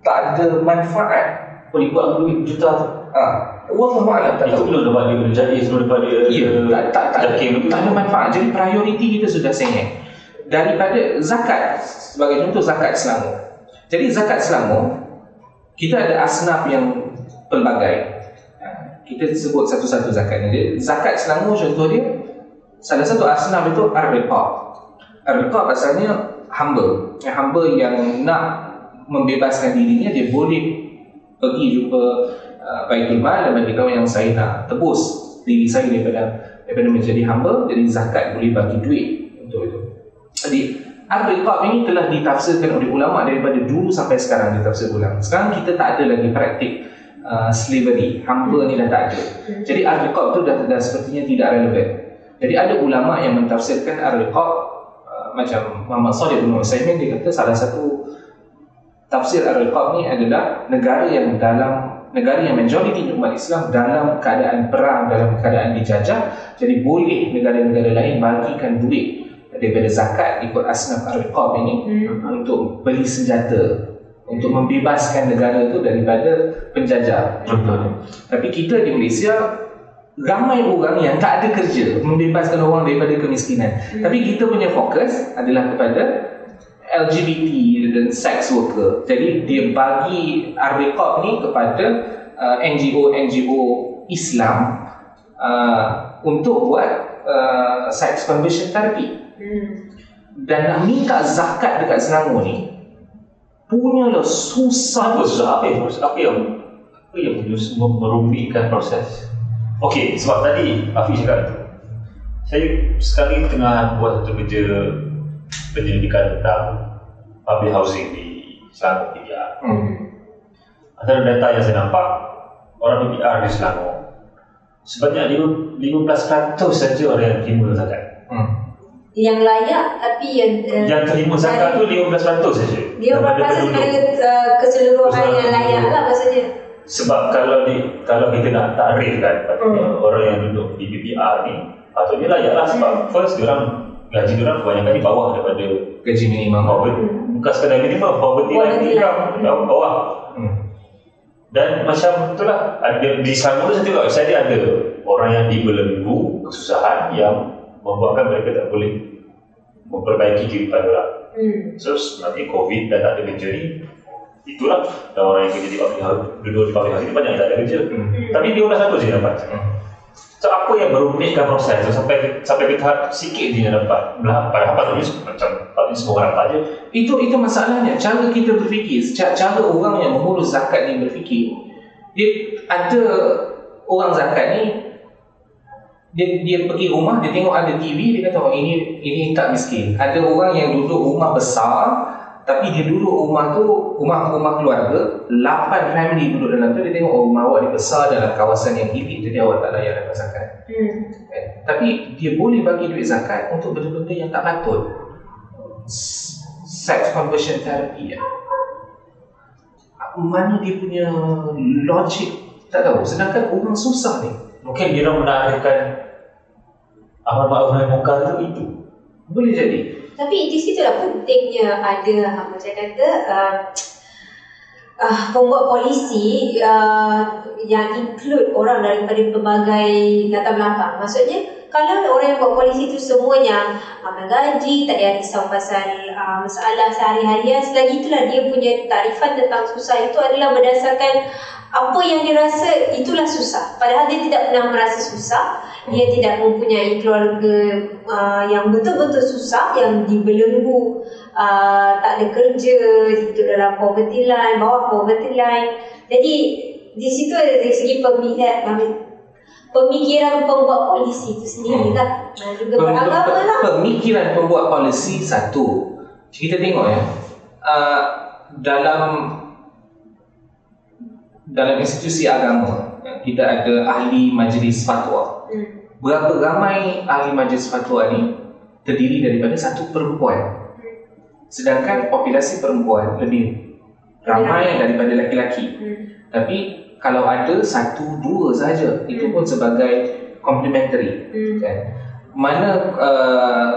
tak ada manfaat. Penipuan duit juta tu. ha, Wallahu a'lam tak Itu tahu. belum dapat dia menjadi sebelum dapat dia Ya, tak, tak, tak, Jakim tu. tak ada manfaat. Jadi prioriti kita sudah sengit. Daripada zakat, sebagai contoh zakat Selangor. Jadi zakat Selangor, kita ada asnaf yang pelbagai. Ha, Kita sebut satu-satu zakat ni. Jadi, Zakat Selangor contoh dia, salah satu asnaf itu ar-riqab. Ar-riqab asalnya hamba. Hamba yang nak membebaskan dirinya, dia boleh pergi jumpa uh, Baitul Mal dan beritahu yang saya nak tebus diri saya daripada daripada menjadi hamba jadi zakat boleh bagi duit untuk itu. Jadi Ar-Riqab ini telah ditafsirkan oleh ulama daripada dulu sampai sekarang ditafsir ulang. Sekarang kita tak ada lagi praktik uh, slavery, hamba ni dah tak ada. Jadi Ar-Riqab tu dah, dah sepertinya tidak relevan. Jadi ada ulama yang mentafsirkan Ar-Riqab uh, macam Muhammad Salih bin Utsaimin dia kata salah satu tafsir Ar-Riqab ni adalah negara yang dalam negara yang majoriti umat Islam dalam keadaan perang, dalam keadaan dijajah jadi boleh negara-negara lain bagikan duit daripada zakat ikut asnaf Ar-Riqab ini Hmm. untuk beli senjata untuk membebaskan negara itu daripada penjajah contohnya. Tapi kita di Malaysia ramai orang yang tak ada kerja membebaskan orang daripada kemiskinan. Tapi kita punya fokus adalah kepada LGBT dan sex worker. Jadi dia bagi Ar-Riqab ni kepada uh, NGO-NGO Islam uh, untuk buat uh, sex conversion therapy Hmm. dan nak minta zakat dekat Selangor ni punyalah susah Apa susah? Apa yang apa yang apa yang merumitkan proses? Okey, sebab tadi Afiq cakap tu. Saya sekali tengah buat satu kerja penyelidikan tentang public housing di Selangor PPR. hmm. Antara data yang saya nampak, orang PPR di Selangor sebanyak lima- 15% saja orang yang terima zakat. Hmm. Yang layak tapi yang uh, Yang terima zakat tu 15% saja. dia daripada uh, keseluruhan yang layak lah maksudnya. Sebab kalau di kalau kita nak takrif kan patutnya Hmm. orang yang duduk di PPR ni patutnya layaklah sebab first diorang gaji diorang kebanyakan di bawah daripada gaji minimum poverty bukan sekadar minimum poverty di line. bawah hmm. dan macam itulah ada di Selangor tu saya tengok saya dia ada orang yang dibelenggu kesusahan yang membuatkan mereka tak boleh memperbaiki kehidupan orang Hmm. So nanti COVID dan tak ada kerja ni Itulah Dan orang yang kerja di public house Duduk di public house ni banyak yang tak ada kerja Hmm. Tapi 15% je dapat Hmm. So apa yang merumitkan proses? Tu Sampai sampai tahap sikit yang dapat Belah, Padahal patutnya macam Patutnya semua orang dapat je. Itu itu masalahnya. Cara kita berfikir cara, cara orang yang mengurus zakat ni berfikir dia ada orang zakat ni dia dia pergi rumah dia tengok ada TV dia kata oh ini ini tak miskin. Ada orang yang duduk rumah besar tapi dia duduk rumah tu rumah rumah keluarga 8 family duduk dalam tu dia tengok oh rumah awak ni besar dalam kawasan yang elit jadi awak tak layak dapat zakat Hmm. kan? Tapi dia boleh bagi duit zakat untuk benda-benda yang tak patut. Sex conversion therapy ya. Mana dia punya logik? Tak tahu. Sedangkan orang susah ni. Mungkin dia orang menarikkan Amal ma'ruf nahi munkar tu itu Hmm. Boleh jadi. Tapi di situ lah pentingnya ada uh, macam kata uh, uh, pembuat polisi uh, yang include orang daripada pelbagai latar belakang. Maksudnya kalau orang yang buat polisi tu semuanya amal gaji, tak payah risau pasal uh, masalah sehari-harian, selagi itulah dia punya tarifan tentang susah itu adalah berdasarkan apa yang dia rasa itulah susah. Padahal dia tidak pernah merasa susah. Dia tidak mempunyai keluarga uh, yang betul-betul susah, yang dibelenggu, uh, tak ada kerja, hidup dalam poverty line, bawah poverty line. Jadi di situ ada dari segi pemilihan, pemikiran pembuat polisi itu sendiri lah. Dan juga beragama lah. Pemikiran pembuat polisi satu. Kita tengok ya. Uh, dalam dalam institusi agama kita ada ahli majlis fatwa. Hmm. Berapa ramai ahli majlis fatwa ni terdiri daripada satu perempuan. Sedangkan populasi perempuan lebih ramai daripada lelaki-lelaki. Hmm. Tapi kalau ada satu dua saja itu pun sebagai complementary Hmm. kan. Mana uh,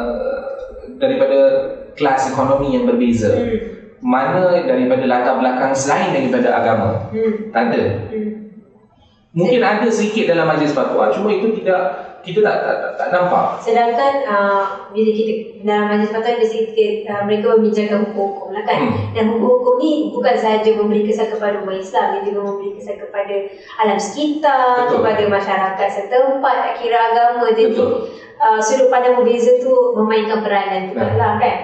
daripada kelas ekonomi yang berbeza, Hmm. mana daripada latar belakang selain daripada agama. Hmm. Tak ada. Hmm. Mungkin ada sedikit dalam majlis fatwa, cuma itu tidak kita tak tak, tak, tak nampak. Sedangkan uh, bila kita dalam majlis fatwa biasanya uh, mereka membincangkan hukum-hukum lah kan. Hmm. Dan hukum-hukum ni bukan sahaja memberi kesan kepada umat Islam, dia juga memberi kesan kepada alam sekitar, Betul. kepada masyarakat setempat, tak kira agama. Jadi Betul. uh, sudut pandang berbeza tu memainkan peranan juga Hmm. lah kan.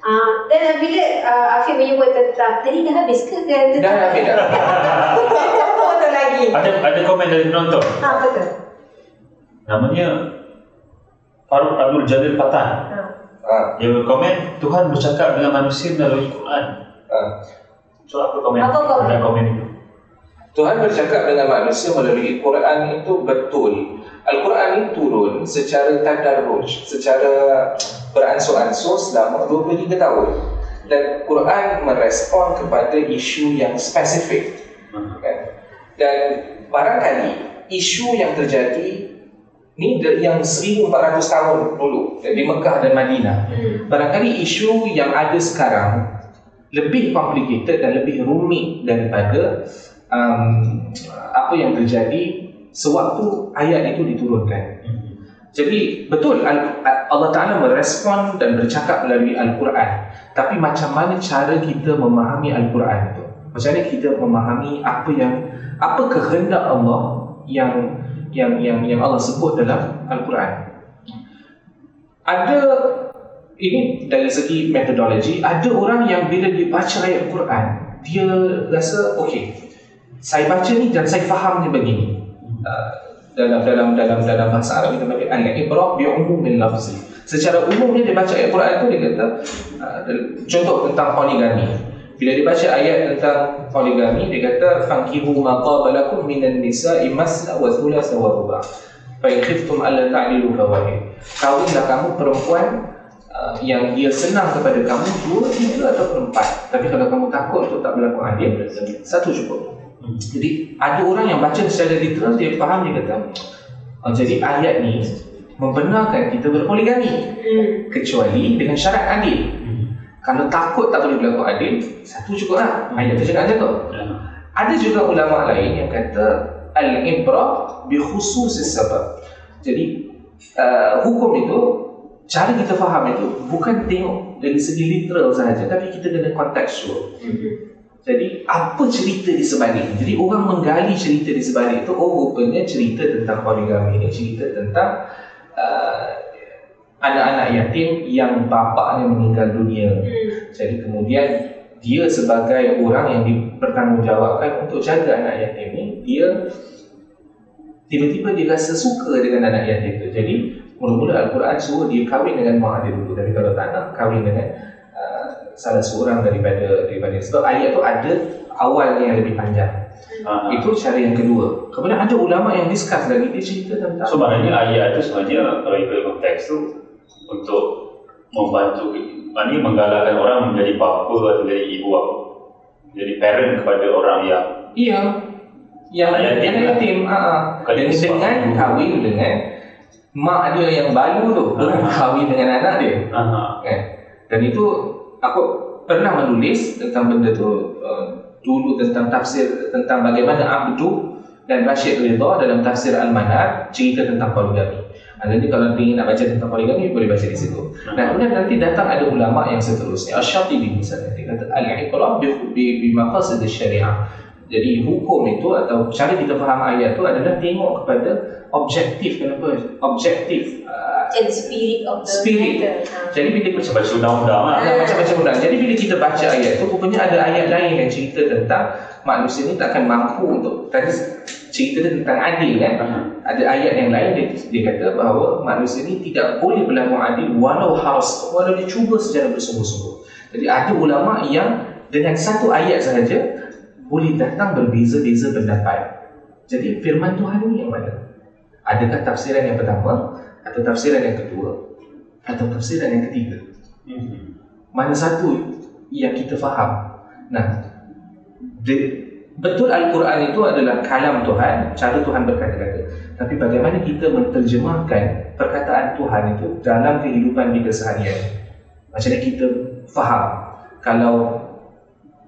Uh, dan bila uh, Afiq menyebut tentang tadi dah habis ke kan Dah habis dah. Apa tu lagi? Ada ada komen dari penonton. Ha, betul. Namanya Faruk Abdul Jalil Patan. Ha. Ah, Dia berkomen, Tuhan bercakap dengan manusia melalui Quran. ah. So apa komen? Apa komen? Ada komen itu. Tuhan bercakap dengan manusia melalui Quran itu betul. Al-Quran ini turun secara tadarruj, secara beransur-ansur selama 23 tahun. Dan Quran merespon kepada isu yang spesifik. Kan? Dan barangkali isu yang terjadi ni yang 1400 tahun dulu di Mekah dan Madinah. Hmm. Barangkali isu yang ada sekarang lebih complicated dan lebih rumit daripada um, apa yang terjadi sewaktu ayat itu diturunkan. Jadi betul Al- Allah Taala merespon dan bercakap melalui Al-Quran. Tapi macam mana cara kita memahami Al-Quran itu? Macam mana kita memahami apa yang apa kehendak Allah yang yang yang yang Allah sebut dalam Al-Quran? Ada ini dari segi metodologi, ada orang yang bila dia baca ayat Quran, dia rasa okey. Saya baca ni dan saya faham ni begini. Uh, dalam dalam dalam dalam bahasa Arab kita panggil al-ibrah bi umumil lafzi. Secara umumnya dia baca ayat Quran tu dia kata uh, contoh tentang poligami. Bila dia baca ayat tentang poligami dia kata fankihu ma qabalakum minan nisa'i masna wa thulatha wa ruba'. Fa in khiftum alla ta'dilu fawahid. Kawinlah kamu perempuan uh, yang dia senang kepada kamu dua, tiga atau empat. Tapi kalau kamu takut untuk tak berlaku adil, satu cukup. Jadi ada orang yang baca secara literal dia faham dia kata oh, jadi ayat ni membenarkan kita berpoligami Hmm. kecuali dengan syarat adil. Kalau takut tak boleh berlaku adil, satu cukup lah. Ayat tu cakap macam tu. Ada juga ulama lain yang kata al-ibrah bi khususis sebab. Jadi uh, hukum itu cara kita faham itu bukan tengok dari segi literal sahaja tapi kita kena contextual. Hmm. Jadi apa cerita di sebalik Jadi orang menggali cerita di sebalik itu Oh rupanya cerita tentang poligami ini Cerita tentang uh, Anak-anak yatim yang bapaknya meninggal dunia Hmm. Jadi kemudian dia sebagai orang yang dipertanggungjawabkan untuk jaga anak yatim ini Dia tiba-tiba dia rasa suka dengan anak yatim itu Jadi mula-mula Al-Quran suruh dia kahwin dengan mak dia dulu Tapi kalau tak nak kahwin dengan uh, salah seorang daripada daripada sebab ayat tu ada awalnya yang lebih panjang. Ah, Itu cara yang kedua. Kemudian ada ulama yang discuss lagi dia cerita tentang So maknanya ayat itu sebenarnya kalau ikut konteks tu untuk membantu maknanya menggalakkan orang menjadi bapa atau menjadi ibu apa jadi parent kepada orang yang iya yang Anak yatim anak lah. yatim ah, ah. Bukan dengan, sebab dengan kahwin dengan mak dia yang baru tu bukan Ah. kahwin dengan anak dia ah, kan dan itu aku pernah menulis tentang benda tu uh, dulu tentang tafsir tentang bagaimana Abdu dan Rashid Ridha dalam tafsir Al-Manar cerita tentang poligami. Ha, Jadi kalau ingin nak baca tentang poligami boleh baca di situ. Dan kemudian nanti datang ada ulama yang seterusnya. Asy-Syatibi misalnya dia kata al-iqrar bi bi, bi maqasid syariah. Jadi hukum itu atau cara kita faham ayat itu adalah tengok kepada objektif kenapa objektif uh, And spirit of the Spirit. matter. Jadi bila macam baca undang-undang lah ada macam-macam undang. Jadi bila kita baca ayat tu rupanya ada ayat lain yang cerita tentang manusia ni takkan mampu untuk tadi cerita tentang adil kan. Ada ayat yang lain dia, dia kata bahawa manusia ni tidak boleh berlaku adil walau harus walau dia cuba secara bersungguh-sungguh. Jadi ada ulama yang dengan satu ayat sahaja boleh datang berbeza-beza pendapat. Jadi firman Tuhan ni yang mana? Adakah tafsiran yang pertama atau tafsiran yang kedua atau tafsiran yang ketiga? Hmm. mana satu yang kita faham. Nah, betul Al-Quran itu adalah kalam Tuhan, cara Tuhan berkata-kata. Tapi bagaimana kita menterjemahkan perkataan Tuhan itu dalam kehidupan kita seharian? Macam mana kita faham kalau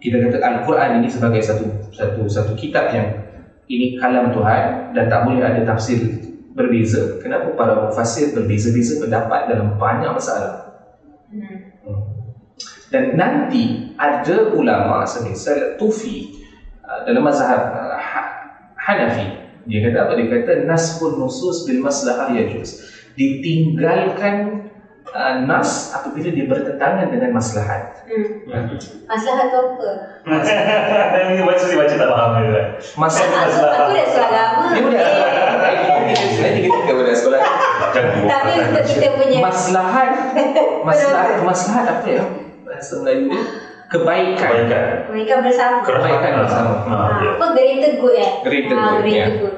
kita kata Al-Quran ini sebagai satu satu satu kitab yang ini kalam Tuhan dan tak boleh ada tafsir berbeza. Kenapa para mufassir berbeza-beza pendapat dalam banyak masalah? Hmm. Dan nanti ada ulama semisal Tufi dalam mazhab uh, Ha- Hanafi dia kata apa? Dia kata nasbun nusus bil maslahah yajuz. Ditinggalkan uh, nas apabila dia bertentangan dengan maslahat. Hmm. Masalah tu apa? Ini baca si baca tak faham dia. Masalah Aku, aku dah sekolah agama. Dia budak Nanti kita kita budak sekolah Tapi untuk kita punya Maslahat Maslahat Maslahat apa ya Bahasa Melayu dia Kebaikan Kebaikan. mereka bersama. Kebaikan bersama. Ha, Ah, ya. apa greater good eh? Greater Ah, good, greater ya. good.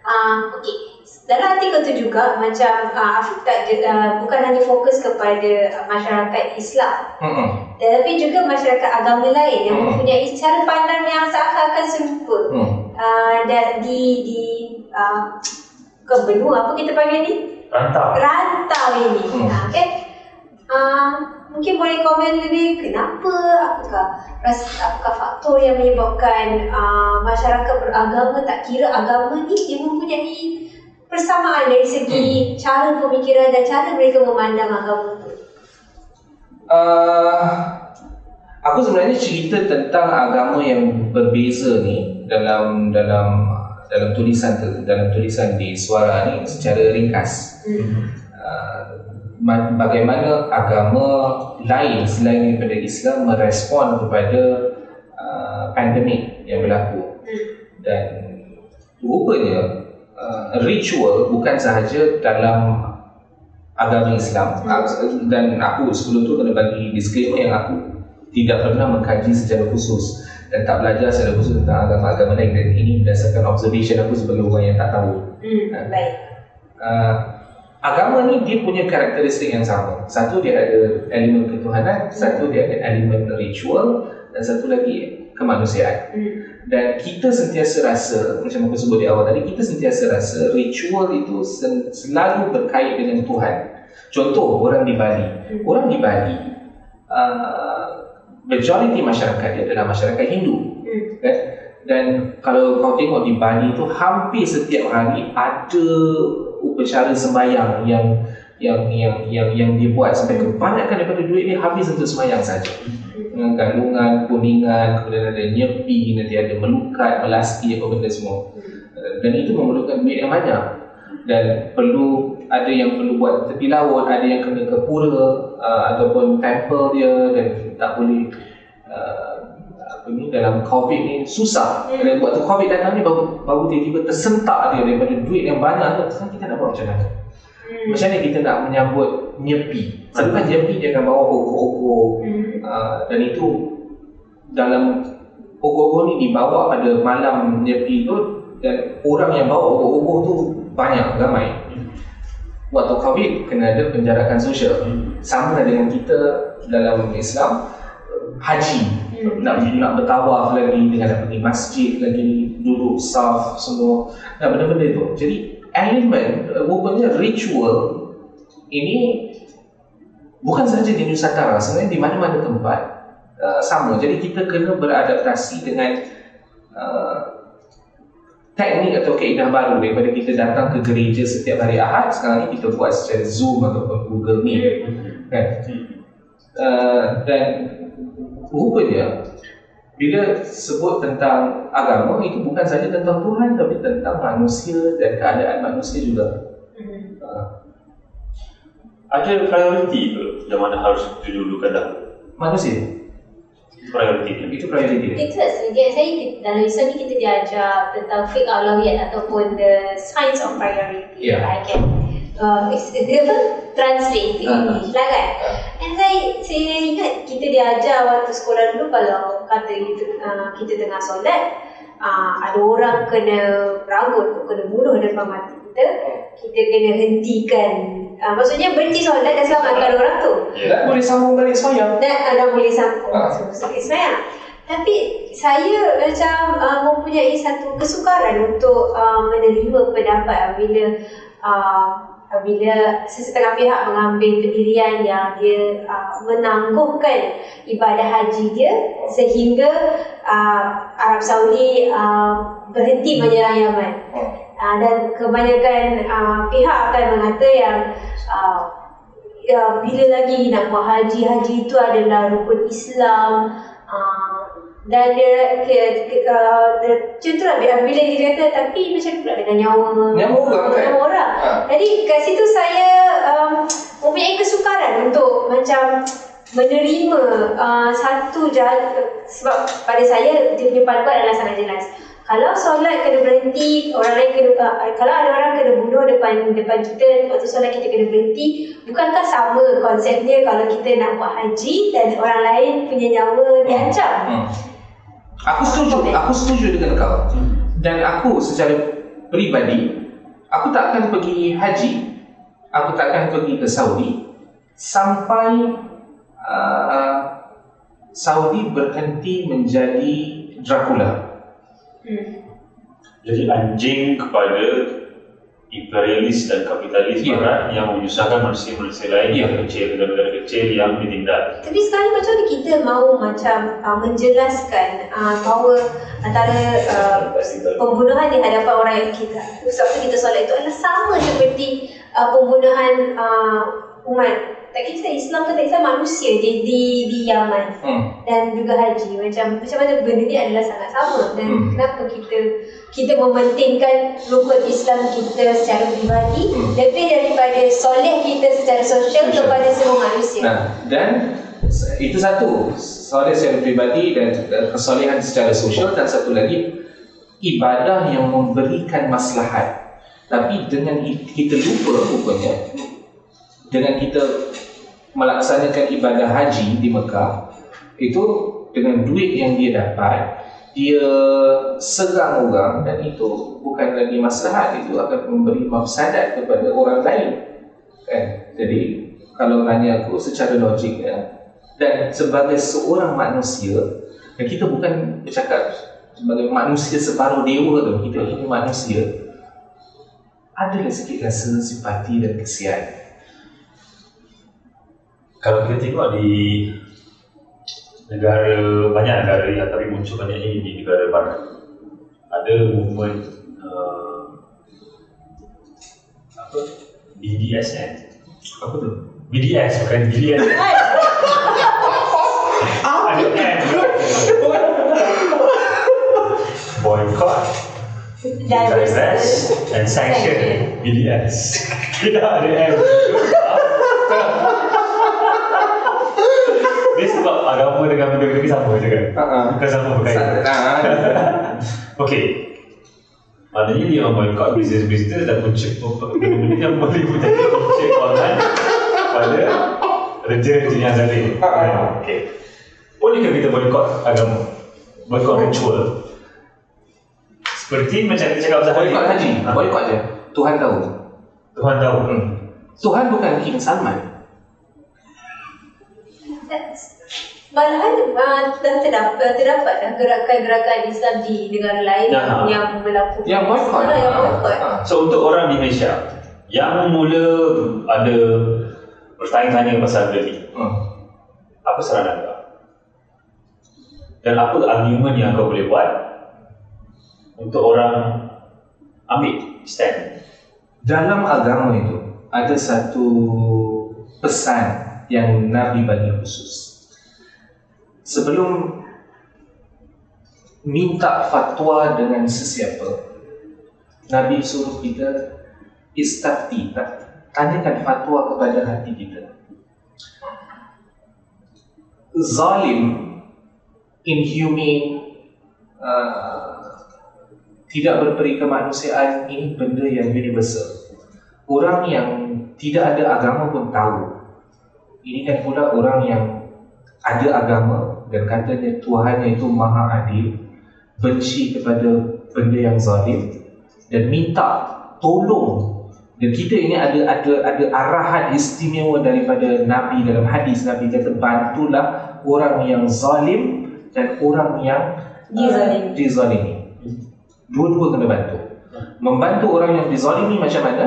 Ah, okay. Dalam artikel tu juga macam uh, Afiq tak je- ah, bukan hanya fokus kepada masyarakat Islam Mm-mm. tetapi juga masyarakat agama lain yang Hmm. mempunyai cara pandang yang seakan-akan serupa. Hmm. Uh, dan di di uh, ke benua apa kita panggil ni? Rantau. Rantau ini. Hmm. Okay. Uh, mungkin boleh komen lebih kenapa apakah ras apakah faktor yang menyebabkan uh, masyarakat beragama tak kira agama ni dia mempunyai persamaan dari segi cara pemikiran dan cara mereka memandang agama tu. Uh, aku sebenarnya cerita tentang agama yang berbeza ni dalam dalam dalam tulisan tu, dalam tulisan di suara ni secara ringkas. Hmm. Uh, bagaimana agama lain selain daripada Islam merespon kepada uh, pandemik yang berlaku Hmm. dan rupanya uh, ritual bukan sahaja dalam agama Islam Hmm. dan aku sebelum tu kena bagi disclaimer yang aku tidak pernah mengkaji secara khusus dan tak belajar secara khusus tentang agama-agama lain dan ini berdasarkan observation aku sebagai orang yang tak tahu Hmm. Baik. uh, agama ni dia punya karakteristik yang sama. Satu dia ada elemen ketuhanan, satu dia ada elemen ritual dan satu lagi kemanusiaan. Hmm. Dan kita sentiasa rasa macam aku sebut di awal tadi, kita sentiasa rasa ritual itu sen- selalu berkait dengan Tuhan. Contoh orang di Bali. Hmm. Orang di Bali uh, majoriti masyarakat dia adalah masyarakat Hindu Hmm. kan? Dan kalau kau tengok di Bali tu hampir setiap hari ada upacara sembahyang yang yang yang yang yang dia buat sampai kebanyakan daripada duit dia habis untuk sembahyang saja. Dengan galungan, kuningan, kemudian ada nyepi, nanti ada melukat, melasti apa benda semua. Dan itu memerlukan duit yang banyak. Dan perlu ada yang perlu buat tepi laut, ada yang kena ke pura uh, ataupun temple dia dan tak boleh uh, apa ni dalam covid ni susah kalau waktu covid datang ni baru baru tiba-tiba tersentak dia daripada duit yang banyak tu kita nak buat macam mana? Hmm. macam mana kita nak menyambut nyepi selalu kan nyepi dia akan bawa okor-okor Hmm. uh, dan itu dalam okor-okor ni dibawa pada malam nyepi tu dan orang yang bawa okor-okor tu banyak ramai. Waktu covid kena ada penjarakan sosial. Sama dengan kita dalam Islam haji. Hmm. nak nak bertawaf lagi dengan nak pergi masjid lagi duduk saf semua. Dan benda-benda tu. Jadi elemen uh, rupanya ritual ini bukan sahaja di Nusantara sebenarnya di mana-mana tempat uh, sama. Jadi kita kena beradaptasi dengan uh, teknik atau kaedah baru daripada kita datang ke gereja setiap hari Ahad sekarang ni kita buat secara Zoom ataupun Google Meet. Hmm. kan? Uh, dan rupanya bila sebut tentang agama itu bukan saja tentang Tuhan tapi tentang manusia dan keadaan manusia juga Hmm. uh, Ada prioriti ke yang mana harus didulukan dahulu? manusia Prioriti dia. itu priority dia Itu sedikit saya kita- dalam Islam ni kita diajar tentang fiqh aulawiyat ataupun the science of priority. Yeah. I can uh, dia apa? Translate to Ah. English lah kan. And saya saya ingat kita diajar waktu sekolah dulu kalau kata kita uh, kita tengah solat uh, ada orang kena ragut, kena bunuh depan mata kita, kita kena hentikan. Uh, maksudnya berhenti solat dan selamatkan orang tu dan boleh sambung balik semayang dan ada boleh sambung Ah. uh. sakit semayang. Tapi saya macam uh, mempunyai satu kesukaran untuk uh, menerima pendapat bila uh, bila sesetengah pihak mengambil pendirian yang dia uh, menangguhkan ibadah haji dia sehingga uh, Arab Saudi uh, berhenti menyerang Yaman. Uh, dan kebanyakan uh, pihak akan mengata yang uh, ya, bila lagi nak buat haji, haji itu adalah rukun Islam. Dan dia, dia, uh, dia contoh lah bila bila dia kata tapi macam pula dengan nyawa Nyawa orang kan? nyawa orang Ha. jadi kat situ saya um, mempunyai kesukaran untuk macam menerima uh, satu jalan sebab pada saya dia punya panduan adalah sangat jelas kalau solat kena berhenti orang lain kena uh, kalau ada orang kena bunuh depan depan kita waktu solat kita kena berhenti bukankah sama konsepnya kalau kita nak buat haji dan orang lain punya nyawa diancam Hmm. Aku setuju, aku setuju dengan kau. Dan aku secara peribadi, aku tak akan pergi haji, aku tak akan pergi ke Saudi sampai uh, Saudi berhenti menjadi Dracula. hmm. Jadi anjing kepada imperialis dan kapitalis Ya. barat yang menyusahkan manusia-manusia lain Ya. yang kecil, negara-negara kecil yang ditindas. Tapi sekarang macam mana kita mau macam uh, menjelaskan uh, bahawa antara uh, pembunuhan di hadapan orang yang kita sebab kita solat itu adalah sama seperti uh, pembunuhan uh, umat tak kisah Islam ke tak kisah manusia di di, di Yaman Hmm. dan juga haji macam macam mana benda ni adalah sangat sama dan Hmm. kenapa kita kita mementingkan rukun Islam kita secara peribadi Hmm. lebih daripada soleh kita secara sosial Sosial. kepada semua manusia. Nah, dan itu satu, soleh secara pribadi dan kesolehan secara sosial dan satu lagi ibadah yang memberikan maslahat. Tapi dengan kita lupa rupanya dengan kita melaksanakan ibadah haji di Mekah itu dengan duit yang dia dapat dia serang orang dan itu bukan lagi maslahat itu akan memberi mafsadat kepada orang lain. Kan? Jadi kalau tanya aku secara logik ya dan sebagai seorang manusia dan kita bukan bercakap sebagai manusia separuh dewa tu kita ini manusia adalah sikit rasa simpati dan kesian. Kalau kita tengok di negara banyak negara yang tapi muncul banyaknya di negara barat. Ada movement uh, apa? BDSM apa tu? BDS bukan BDS ada boycott. Divest and sanction BDS tidak ada M dia sebab agama dengan benda-benda ni sama je kan Ha-ha. bukan sama berkaitan Okey. Maknanya dia memboikot bisnes-bisnes dan punca benda-benda yang boleh menjadi punca kewangan pada reja-reja yang zalim. Okey. Bolehkah kita boikot agama? Boikot ritual? Seperti macam kita cakap pasal boykot haji Ha? boykot je Tuhan tahu Tuhan tahu. hmm. Tuhan bukan King Salman Malahan uh, dah terdapat, terdapat dah gerakan-gerakan Islam di negara lain Ya. yang melakukan yang Malah yang boykot. ah. So untuk orang di Malaysia yang mula ada bertanya-tanya pasal benda ni, Hmm. apa saran anda? Dan apa argument yang kau boleh buat untuk orang ambil stand? Dalam agama itu ada satu pesan yang Nabi bagi khusus. Sebelum minta fatwa dengan sesiapa, Nabi suruh kita istafti, tanyakan fatwa kepada hati kita. Zalim, inhumane, uh, tidak berperi kemanusiaan ini benda yang universal. Orang yang tidak ada agama pun tahu. Ini kan pula orang yang ada agama dan katanya Tuhannya itu maha adil, benci kepada benda yang zalim dan minta tolong dan kita ini ada ada ada arahan istimewa daripada Nabi dalam hadis Nabi kata bantulah orang yang zalim dan orang yang Dizalimi. uh, dizalimi. Dua-dua kena bantu. Membantu orang yang dizalimi macam mana?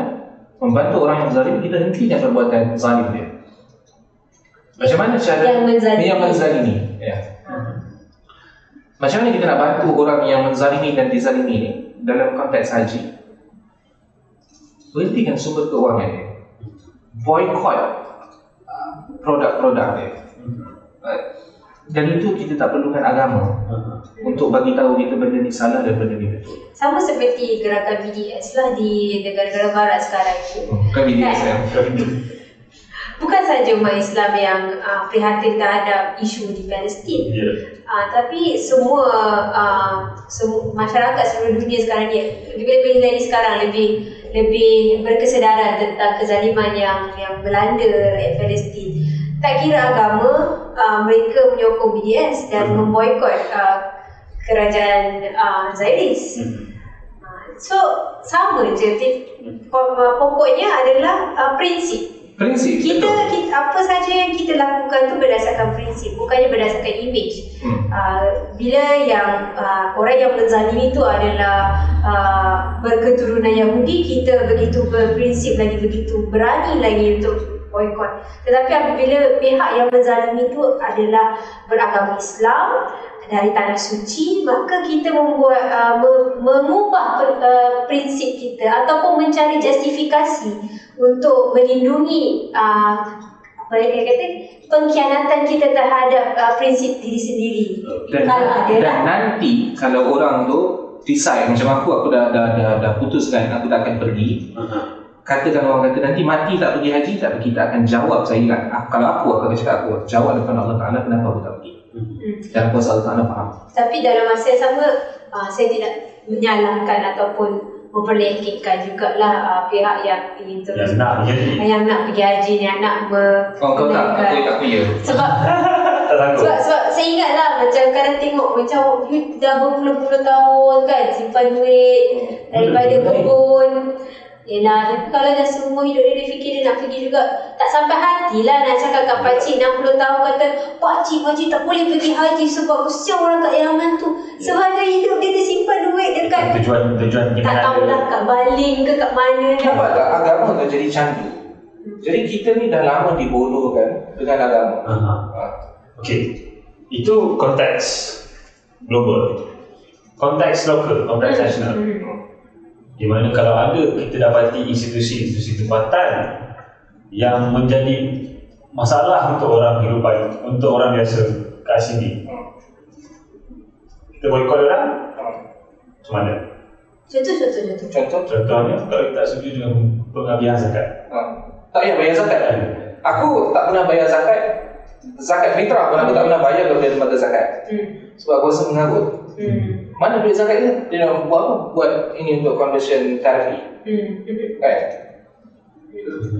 Membantu orang yang zalim kita hentikan perbuatan zalim dia. Macam mana cara Yang menzalimi. Yang menzalimi. Ya. Macam mana kita nak bantu orang yang menzalimi dan dizalimi ni dalam konteks haji? Berhentikan sumber keuangan dia. Boycott uh, produk-produk dia. Dan itu kita tak perlukan agama untuk bagi tahu kita benda ni salah dan benda ni betul. Sama seperti gerakan BDS lah di negara-negara barat sekarang ni. Bukan BDS ya. Bukan saja umat Islam yang uh, prihatin terhadap isu di Palestin. Ya. Uh, tapi semua uh, semua masyarakat seluruh dunia sekarang ni lebih-lebih lagi sekarang lebih lebih berkesedaran tentang kezaliman yang yang melanda rakyat Palestin. Tak kira agama, uh, mereka menyokong BDS dan memboikot uh, kerajaan uh, Zionis. Uh, so sama je Ti- pokoknya adalah uh, prinsip Prinsip. kita, betul. kita apa saja yang kita lakukan tu berdasarkan prinsip bukannya berdasarkan image Hmm. uh, bila yang uh, orang yang menzalimi itu adalah uh, berketurunan Yahudi kita begitu berprinsip lagi begitu berani lagi untuk boykot tetapi apabila pihak yang menzalimi itu adalah beragama Islam dari tanah suci maka kita membuat uh, me- mengubah uh, prinsip kita ataupun mencari justifikasi untuk melindungi uh, apa yang dia kata pengkhianatan kita terhadap uh, prinsip diri sendiri. dan, Kalau ada dan lah. nanti kalau orang tu decide macam aku aku dah dah dah, dah putuskan aku tak akan pergi. Katakan orang kata nanti mati tak pergi haji? Tak pergi tak akan jawab saya kan aku, kalau aku aku akan cakap aku jawab depan Allah Taala kenapa aku tak pergi Hmm. dan kuasa Allah Taala faham. Tapi dalam masa yang sama uh, saya tidak menyalahkan ataupun memperlekehkan jugalah uh, pihak yang ingin terus Yang nak jadi. yang nak pergi haji ni yang nak me, oh kau tak aku menaikkan- aku ya sebab Tak sebab, sebab saya ingat lah macam kadang tengok macam you dah berpuluh-puluh tahun kan simpan duit daripada kebun Yelah, tapi kalau dah semua hidup dia, dia fikir dia nak pergi juga Tak sampai hati lah nak cakap kat pakcik 60 tahun kata Pakcik, pakcik tak boleh pergi haji sebab kesian orang kat Yaman tu Sebagai hidup dia tersimpan duit dekat Tujuan tujuan kita Tak nak tahulah kat Baling ke kat mana Nampak tak agama tu jadi candu jadi kita ni dah lama dibodohkan dengan agama Aha. ha. Okey. Itu konteks global. Konteks lokal, konteks nasional. Hmm. Di mana kalau ada kita dapati institusi-institusi tempatan yang menjadi masalah untuk orang kehidupan, untuk orang biasa kat sini. Kita boikot orang, macam mana? Contoh, contoh, contoh contoh Contohnya, kalau kita tak setuju dengan pengambilan zakat. ha. tak payah bayar zakat aku tak pernah bayar zakat zakat fitrah pun aku tak pernah bayar kepada lembaga zakat. Hmm. sebab aku rasa mengarut Hmm. mana duit zakat ni dia nak buat apa? Buat ini untuk conversion terapi Hmm. kan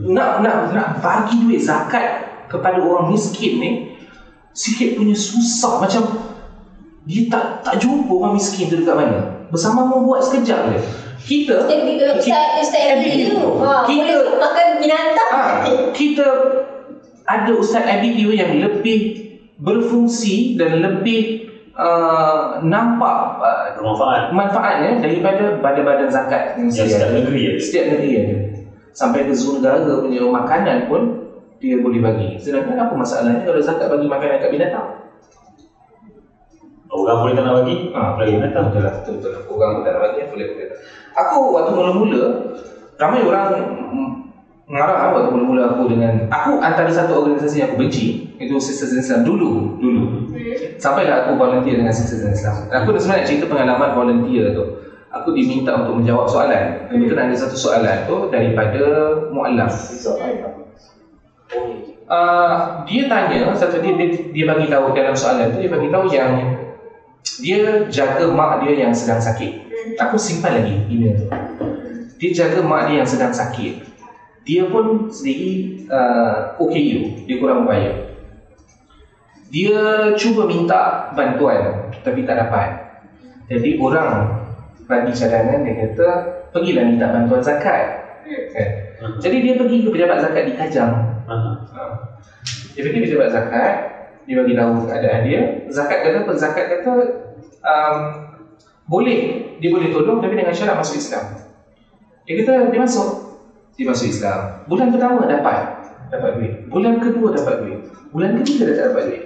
nak nak nak bagi duit zakat kepada orang miskin ni sikit punya susah. Macam dia tak tak jumpa orang miskin tu dekat mana. Bersama membuat sekejap je. Kita Eh, Ustaz, Ustaz ABPU. ABPU ha, Kita- Boleh makan binatang. Ah, kita ada ustaz ABPU yang lebih berfungsi dan lebih uh, nampak uh, manfaatnya daripada badan-badan zakat Yang setiap negeri ya. setiap negeri ada sampai ke zon negara punya makanan pun dia boleh bagi sedangkan apa masalahnya kalau zakat bagi makanan kat binatang Orang boleh tak nak bagi, Ah, lagi binatang. Betul lah, betul betul. Orang pun tak nak bagi, boleh boleh. Aku waktu mula-mula ramai orang mengarah lah waktu mula-mula aku dengan aku antara satu organisasi yang aku benci itu Sisters Islam dulu dulu. Sampailah aku volunteer dengan Sisters Islam. Aku dah sebenarnya cerita pengalaman volunteer tu. Aku diminta untuk menjawab soalan. Kebetulan ada satu soalan tu daripada mu'allaf. Uh, dia tanya satu dia, dia dia bagi tahu dalam soalan tu dia bagi tahu yang dia jaga mak dia yang sedang sakit. Aku simpan lagi email tu. Dia jaga mak dia yang sedang sakit. Dia pun sendiri uh, OKU, dia kurang upaya. Dia cuba minta bantuan tapi tak dapat. Jadi orang bagi cadangan dia kata pergilah minta bantuan zakat. Kan? Jadi dia pergi ke pejabat zakat di Kajang. Ha. Dia pergi pejabat zakat Dia bagi tahu keadaan dia Zakat kata apa? Zakat kata um, Boleh Dia boleh tolong tapi dengan syarat masuk Islam Dia kata dia masuk Dia masuk Islam Bulan pertama dapat Dapat duit Bulan kedua dapat duit Bulan ketiga dah tak dapat duit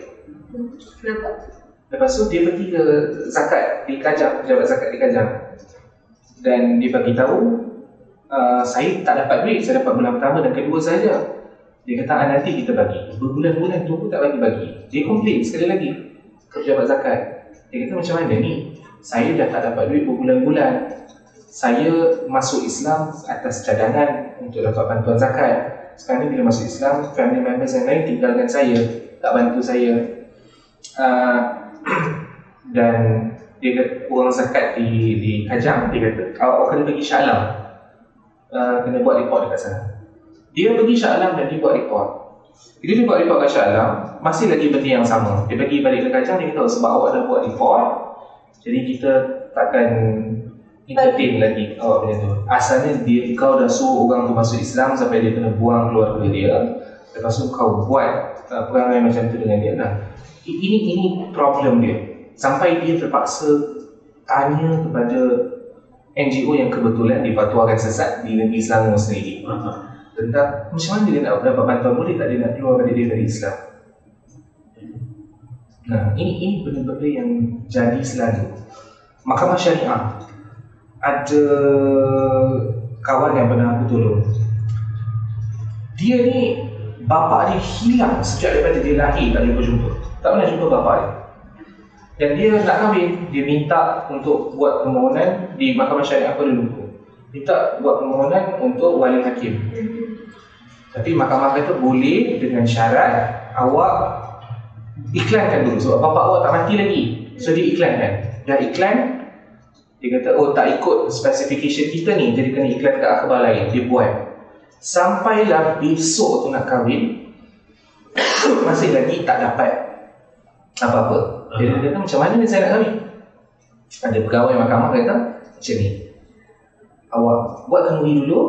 Kenapa? Lepas tu dia pergi ke zakat di Kajang, pejabat zakat di Kajang. Dan dia bagi tahu uh, saya tak dapat duit, saya dapat bulan pertama dan kedua saja. Dia kata ah, nanti kita bagi. Berbulan-bulan tu pun tak bagi-bagi. Dia komplain sekali lagi ke pejabat zakat. Dia kata macam mana ni? Saya dah tak dapat duit berbulan-bulan. Saya masuk Islam atas cadangan untuk dapat bantuan zakat. Sekarang ni bila masuk Islam, family members yang lain tinggal dengan saya, tak bantu saya. Uh, dan dia kata, orang zakat di di Kajang dia kata awak, awak kena pergi Shah Alam uh, kena buat report dekat sana dia pergi Shah Alam dan dia buat report bila dia buat report kat Shah Alam masih lagi benda yang sama dia pergi balik ke Kajang dia kata "Oh, sebab awak dah buat report jadi kita takkan entertain lagi awak punya tu asalnya dia kau dah suruh orang tu masuk Islam sampai dia kena buang keluarga dia. Lepas tu kau buat uh, perangai macam tu dengan dia nah I- ini ini problem dia. Sampai dia terpaksa tanya kepada NGO yang kebetulan difatwakan sesat di negeri Selangor sendiri. Tentang macam mana dia nak dapat bantuan boleh tak dia nak keluarkan diri dari Islam. Nah ini ini benda-benda yang jadi selalu. Mahkamah Syariah ada kawan yang pernah aku tolong. Dia ni bapa dia hilang sejak daripada dia lahir tak jumpa-jumpa tak pernah jumpa bapa dia. Dan dia nak kahwin dia minta untuk buat permohonan di Mahkamah Syariah Kuala Lumpur. Minta buat permohonan untuk wali hakim. Tapi mahkamah kata boleh dengan syarat awak iklankan dulu. Sebab bapa awak tak mati lagi. So dia iklankan. Dah iklan dia kata oh tak ikut specification kita ni. Jadi kena iklan kat akhbar lain. Dia buat. Sampailah besok tu nak kahwin masih lagi tak dapat apa-apa. Jadi dia kata macam mana saya nak kahwin? Ada pegawai mahkamah kata macam ni. Awak buat kenduri dulu.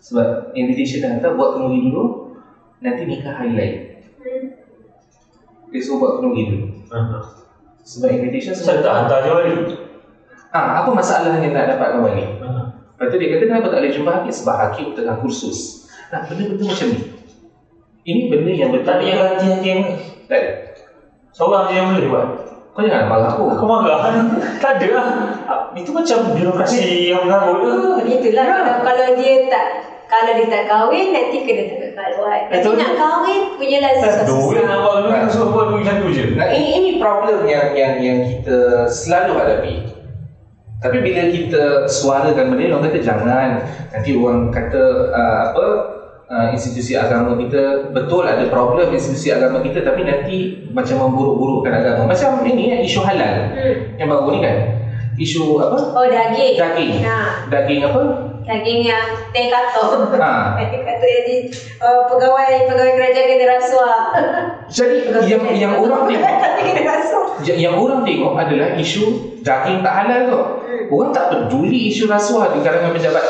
Sebab invitation dah hantar buat kenduri dulu. Nanti nikah hari lain. Dia suruh buat kenduri dulu. Sebab invitation Saya tak hantar je Ah, apa masalahnya nak dapat kawan ni? Lepas tu dia kata kenapa tak boleh jumpa hakim? Sebab hakim tengah kursus. Nah, benda-benda macam ni. Ini benda yang betul. Tak ada yang ganti hakim Tak ada. Seorang je yang boleh buat Kau jangan marah aku. Kau marah Tak ada lah Itu macam birokrasi yang mengarut ke Itulah kalau, kalau dia tak kalau dia tak kahwin nanti kena tak kahwin. Nanti Betul. nak kahwin punyalah Eh, susah-susah. Duit nak buat duit Suruh buat duit macam tu je Nah, ini ini problem yang yang yang kita selalu hadapi. Tapi bila kita suarakan benda ni, orang kata jangan. Nanti orang kata uh, apa uh, institusi agama kita betul ada problem institusi agama kita tapi nanti macam memburuk-burukkan agama. Macam ini ya, isu halal Hmm. yang baru ni kan. Isu apa? Oh daging. Daging. Nah, Daging apa? Daging yang teh. Ha. Teh kato yang di uh, pegawai pegawai kerajaan kena rasuah. Jadi yang yang orang tengok rasuah. yang, orang tengok adalah isu daging tak halal tu. Orang tak peduli isu rasuah di kalangan pejabat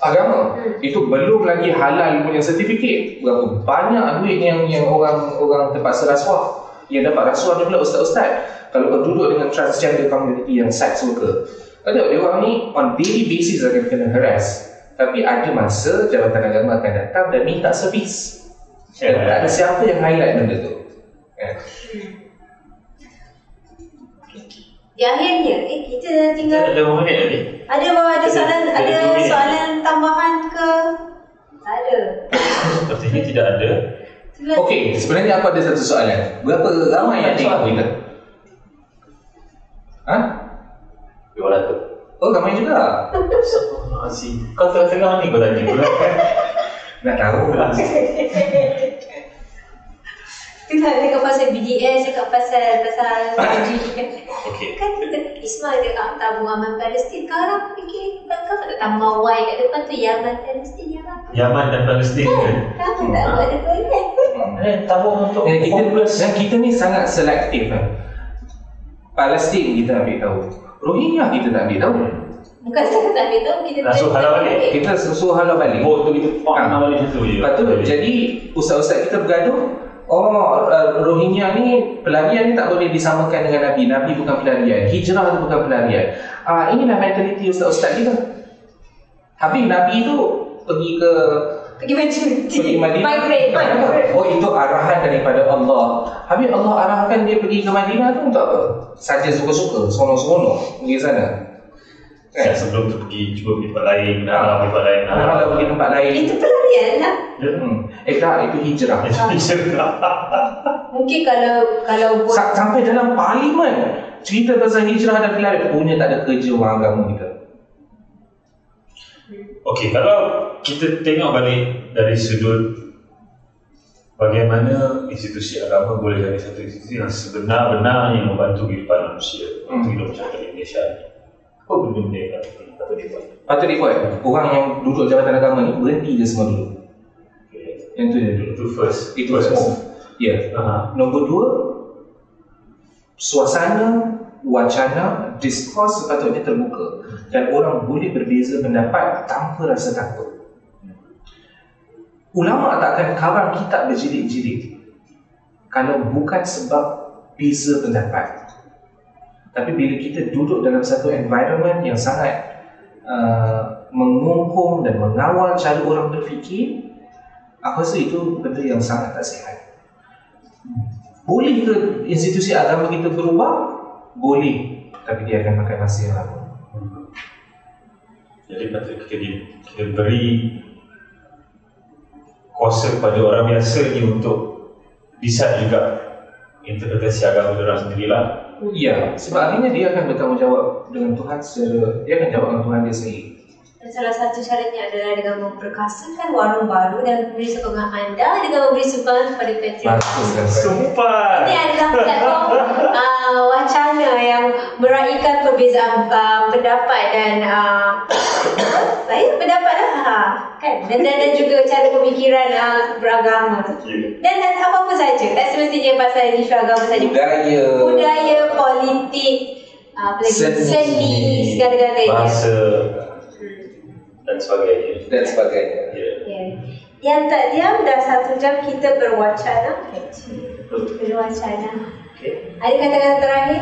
agama. Hmm. Itu belum lagi halal punya sertifikat. Berapa banyak duit yang yang orang orang terpaksa rasuah. Yang dapat rasuah ni pula ustaz-ustaz. Kalau kau duduk dengan transgender community yang sex worker, ada dia orang ni on daily basis akan kena harass. Tapi ada masa Jabatan Agama akan datang dan minta servis. Dan tak ada siapa yang highlight benda tu. Eh. Di akhirnya, eh kita dah tinggal Ada berapa minit tadi? ada bawa ada soalan Ada- soalan tambahan ke? Tak ada. Sepertinya tidak ada. Okey, sebenarnya aku ada satu soalan. Berapa ramai yang tengok kita? Ha? 200 Oh, ramai juga. Astagfirullahaladzim Kau tengah-tengah ni kau tanya pula Nak tahu. Itulah cakap pasal BDS, cakap pasal pasal haji kan. Okey. Kan Ismail dia ah, tabung aman Palestin. Aku fikir kau tak tambah Y kat depan tu Yaman Palestin Yaman. Yaman dan Palestin kan Kenapa tak buat depan ni? Eh, tabung untuk Dan kita, dan kita ni sangat selektif kan. Palestin kita ambil tahu. Rohingya kita tak ambil tahu. Bukan saya tak ambil tahu kita Langsung halau balik. Kita suruh halau balik. Oh, tu kita pak Ha. nama balik situ je Lepas tu jadi ustaz-ustaz kita bergaduh Oh, uh, Rohingya ni pelarian ni tak boleh disamakan dengan Nabi. Nabi bukan pelarian. Hijrah tu bukan pelarian. Ah, inilah mentaliti ustaz-ustaz kita. Habis Nabi tu pergi ke Pergi. Pergi Madinah. Migrate. Oh itu arahan daripada Allah. Habis Allah arahkan dia pergi ke Madinah tu untuk apa? Saja suka-suka, seronok-seronok pergi sana. Kan sebelum tu pergi cuba pergi tempat lain, nak pergi tempat lain. nak- Kalau pergi tempat lain. Itu pelarian lah. Ya. Hmm. Eh tak, itu hijrah. Mungkin kalau kalau buat Sa- sampai dalam parlimen cerita pasal hijrah dan pelarian punya tak ada kerja orang agama kita. Okey, kalau kita tengok balik dari sudut bagaimana institusi agama boleh jadi satu institusi yang sebenar-benarnya membantu kehidupan manusia Hmm. untuk hidup masyarakat Indonesia. Apa benda-benda yang patut dibuat? Patut dibuat. Orang yang duduk jabatan agama ni berhenti je semua dulu. Okay. Yang tu je dulu. Itu first. Itu first. Ya. Aha. Nombor dua, suasana, wacana, diskurs sepatutnya terbuka dan orang boleh berbeza pendapat tanpa rasa takut. Ulama tak akan karang kitab berjilid-jilid kalau bukan sebab beza pendapat. Tapi bila kita duduk dalam satu environment yang sangat uh, mengungkung dan mengawal cara orang berfikir, aku rasa itu benda yang sangat tak sihat. Boleh ke institusi agama kita berubah? Boleh. Tapi dia akan pakai masa yang lama. Jadi patut kita, di, kita beri kuasa kepada orang biasa ni untuk decide juga interpretasi agama dia orang sendirilah. Ya, sebab akhirnya dia akan bertanggungjawab dengan Tuhan secara dia akan jawab dengan Tuhan dia sendiri. Dan salah satu caranya adalah dengan memperkasakan warung baru dan memberi sokongan anda dengan memberi sumbangan kepada Patreon. Bagus? Sumpah! Ini adalah platform uh, wacana yang meraihkan perbezaan uh, pendapat dan uh, saya pendapat lah ha, kan dan, dan, dan juga cara pemikiran uh, beragama dan, dan apa-apa saja tak semestinya pasal isu agama saja Budaya, budaya politik uh, apa lagi Seni. seni segala-galanya Bahasa Hmm. dan sebagainya. dan sebagainya. Ya. Ya. Yang tak diam dah satu jam kita berwacana. Berwacana. Okay. Ada kata-kata terakhir?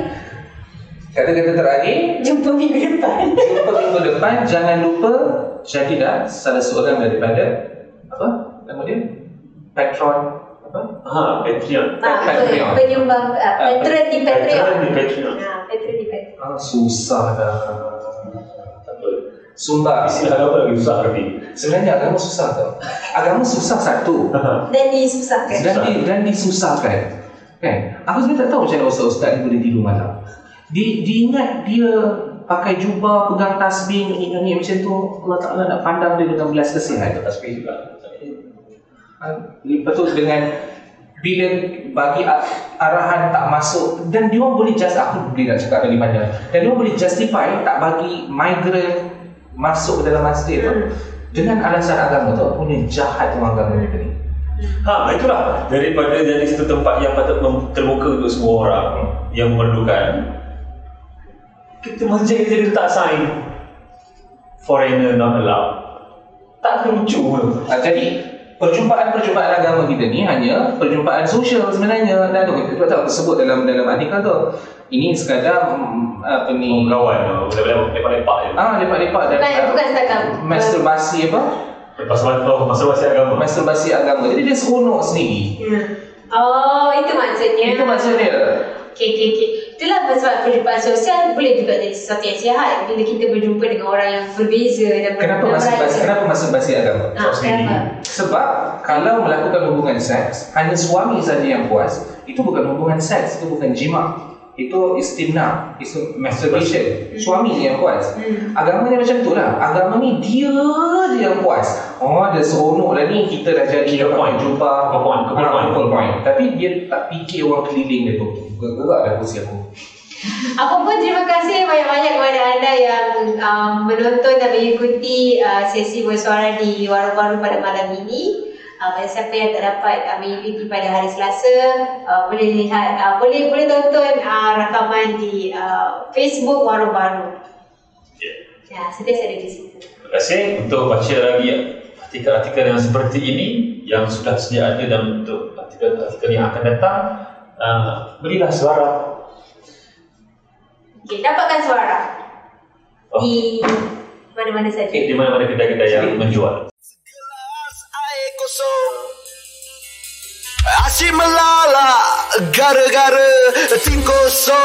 Kata-kata terakhir, Jumpa minggu depan. jumpa minggu depan jangan lupa jadilah salah seorang daripada apa nama dia? Patron apa? Ha, Patreon. Ah, Patreon. apa, penyumbang uh, patron di Patreon. Patreon di Patreon. Ah, patron di Patreon. Ah, susah dah. Tak apa. Sumpah. Istilah agama lagi susah lagi. Sebenarnya agama susah tau. Agama susah satu. Dan disusahkan. dan, di, dan disusahkan kan? Aku sebenarnya tak tahu macam mana ustaz-ustaz ni boleh tidur malam. Di, diingat dia pakai jubah pegang tasbih nyanyi macam tu Allah Ta'ala nak pandang dia dengan belas kasihan Ada tasbih juga. Ha, lepas tu dengan bila bagi arahan tak masuk dan dia orang boleh just aku boleh nak cakap lagi panjang dan dia orang boleh justify tak bagi migrant masuk ke dalam masjid tu. Hmm. dengan alasan agama tu punya jahat orang agama ni Ha, itulah. Daripada jadi satu tempat yang patut terbuka untuk semua orang yang memerlukan. Kita masjid kita letak sign. Foreigner not allowed. Tak lucu pun. Ah, jadi perjumpaan-perjumpaan agama kita ni hanya perjumpaan sosial sebenarnya. Dan tu kita tahu sebut dalam dalam artikel tu. Ini sekadar mm, apa ni? Kawan, lepak-lepak je. ah lepak-lepak dan Bukan, bukan setakat masturbasi apa Lepas oh, masalah agama. masturbasi agama jadi dia seronok sendiri Hmm. Oh, itu maksudnya. itu maksud dia Okey, okey, okey. Itulah sebab perjumpaan sosial boleh juga jadi sesuatu yang sihat bila kita berjumpa dengan orang yang berbeza dan kenapa masturbasi beragam. kenapa masturbasi agama Ah, kenapa? sebab kalau melakukan hubungan seks hanya suami saja yang puas itu bukan hubungan seks itu bukan jima itu istimna itu masturbation. Suami je yang puas. Hmm. agama ni macam tu lah. Agama ni dia je yang puas. Oh dia seronok lah ni. Kita dah jadi Key point. jumpa. Couple point, couple point. couple point. Tapi dia tak fikir orang keliling dia tu gerak dah kursi aku. Apa pun terima kasih banyak-banyak kepada anda yang um, menonton dan mengikuti uh, sesi bersuara di Warung-Warung pada malam ini. Uh, bagi siapa yang tak dapat uh, mengikuti pada hari Selasa, uh, boleh lihat, uh, boleh boleh tonton uh, rakaman di uh, Facebook Warung Baru. Ya. Ya, sentiasa ada di situ. Terima kasih untuk baca lagi artikel-artikel yang seperti ini yang sudah sedia ada dan untuk artikel-artikel yang akan datang uh, berilah suara Okey, dapatkan suara Oh. di mana-mana saja. di mana-mana kedai-kedai yang menjual. Asyik melala gara-gara tim kosong